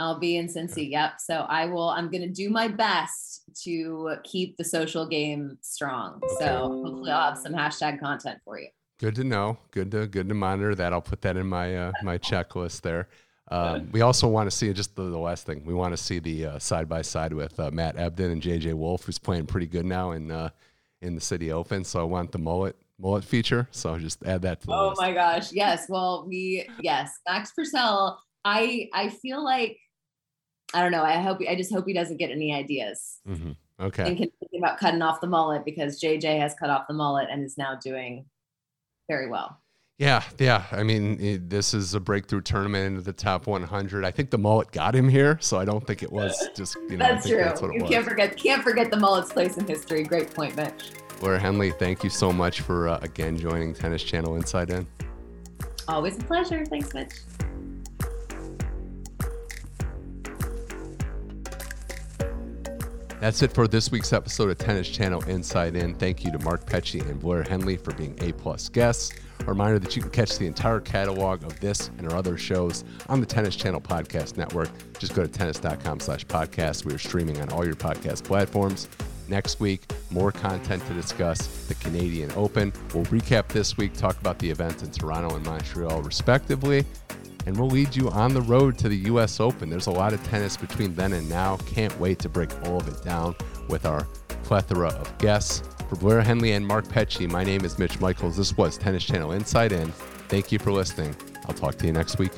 I'll be in Cincy. Yep. So I will. I'm going to do my best to keep the social game strong. Okay. So hopefully, I'll have some hashtag content for you. Good to know. Good to good to monitor that. I'll put that in my uh, my checklist there. Um, we also want to see just the, the, last thing. We want to see the side by side with uh, Matt Ebden and JJ Wolf, who's playing pretty good now in uh, in the City Open. So I want the mullet mullet feature. So just add that to the Oh list. my gosh. Yes. Well, we yes, Max Purcell. I I feel like I don't know. I hope I just hope he doesn't get any ideas. Mm-hmm. Okay. And thinking about cutting off the mullet because JJ has cut off the mullet and is now doing very well. Yeah, yeah. I mean, it, this is a breakthrough tournament into the top 100. I think the mullet got him here, so I don't think it was just you know. that's true. That's you can't forget can't forget the mullet's place in history. Great point, Mitch. Laura Henley, thank you so much for uh, again joining Tennis Channel Inside In. Always a pleasure. Thanks, Mitch. That's it for this week's episode of Tennis Channel Inside In. Thank you to Mark Petchey and Blair Henley for being A plus guests. A reminder that you can catch the entire catalog of this and our other shows on the Tennis Channel Podcast Network. Just go to tennis.com slash podcast. We are streaming on all your podcast platforms. Next week, more content to discuss the Canadian Open. We'll recap this week, talk about the events in Toronto and Montreal, respectively, and we'll lead you on the road to the U.S. Open. There's a lot of tennis between then and now. Can't wait to break all of it down with our plethora of guests. For Blair Henley and Mark Petchey, my name is Mitch Michaels. This was Tennis Channel Inside In. Thank you for listening. I'll talk to you next week.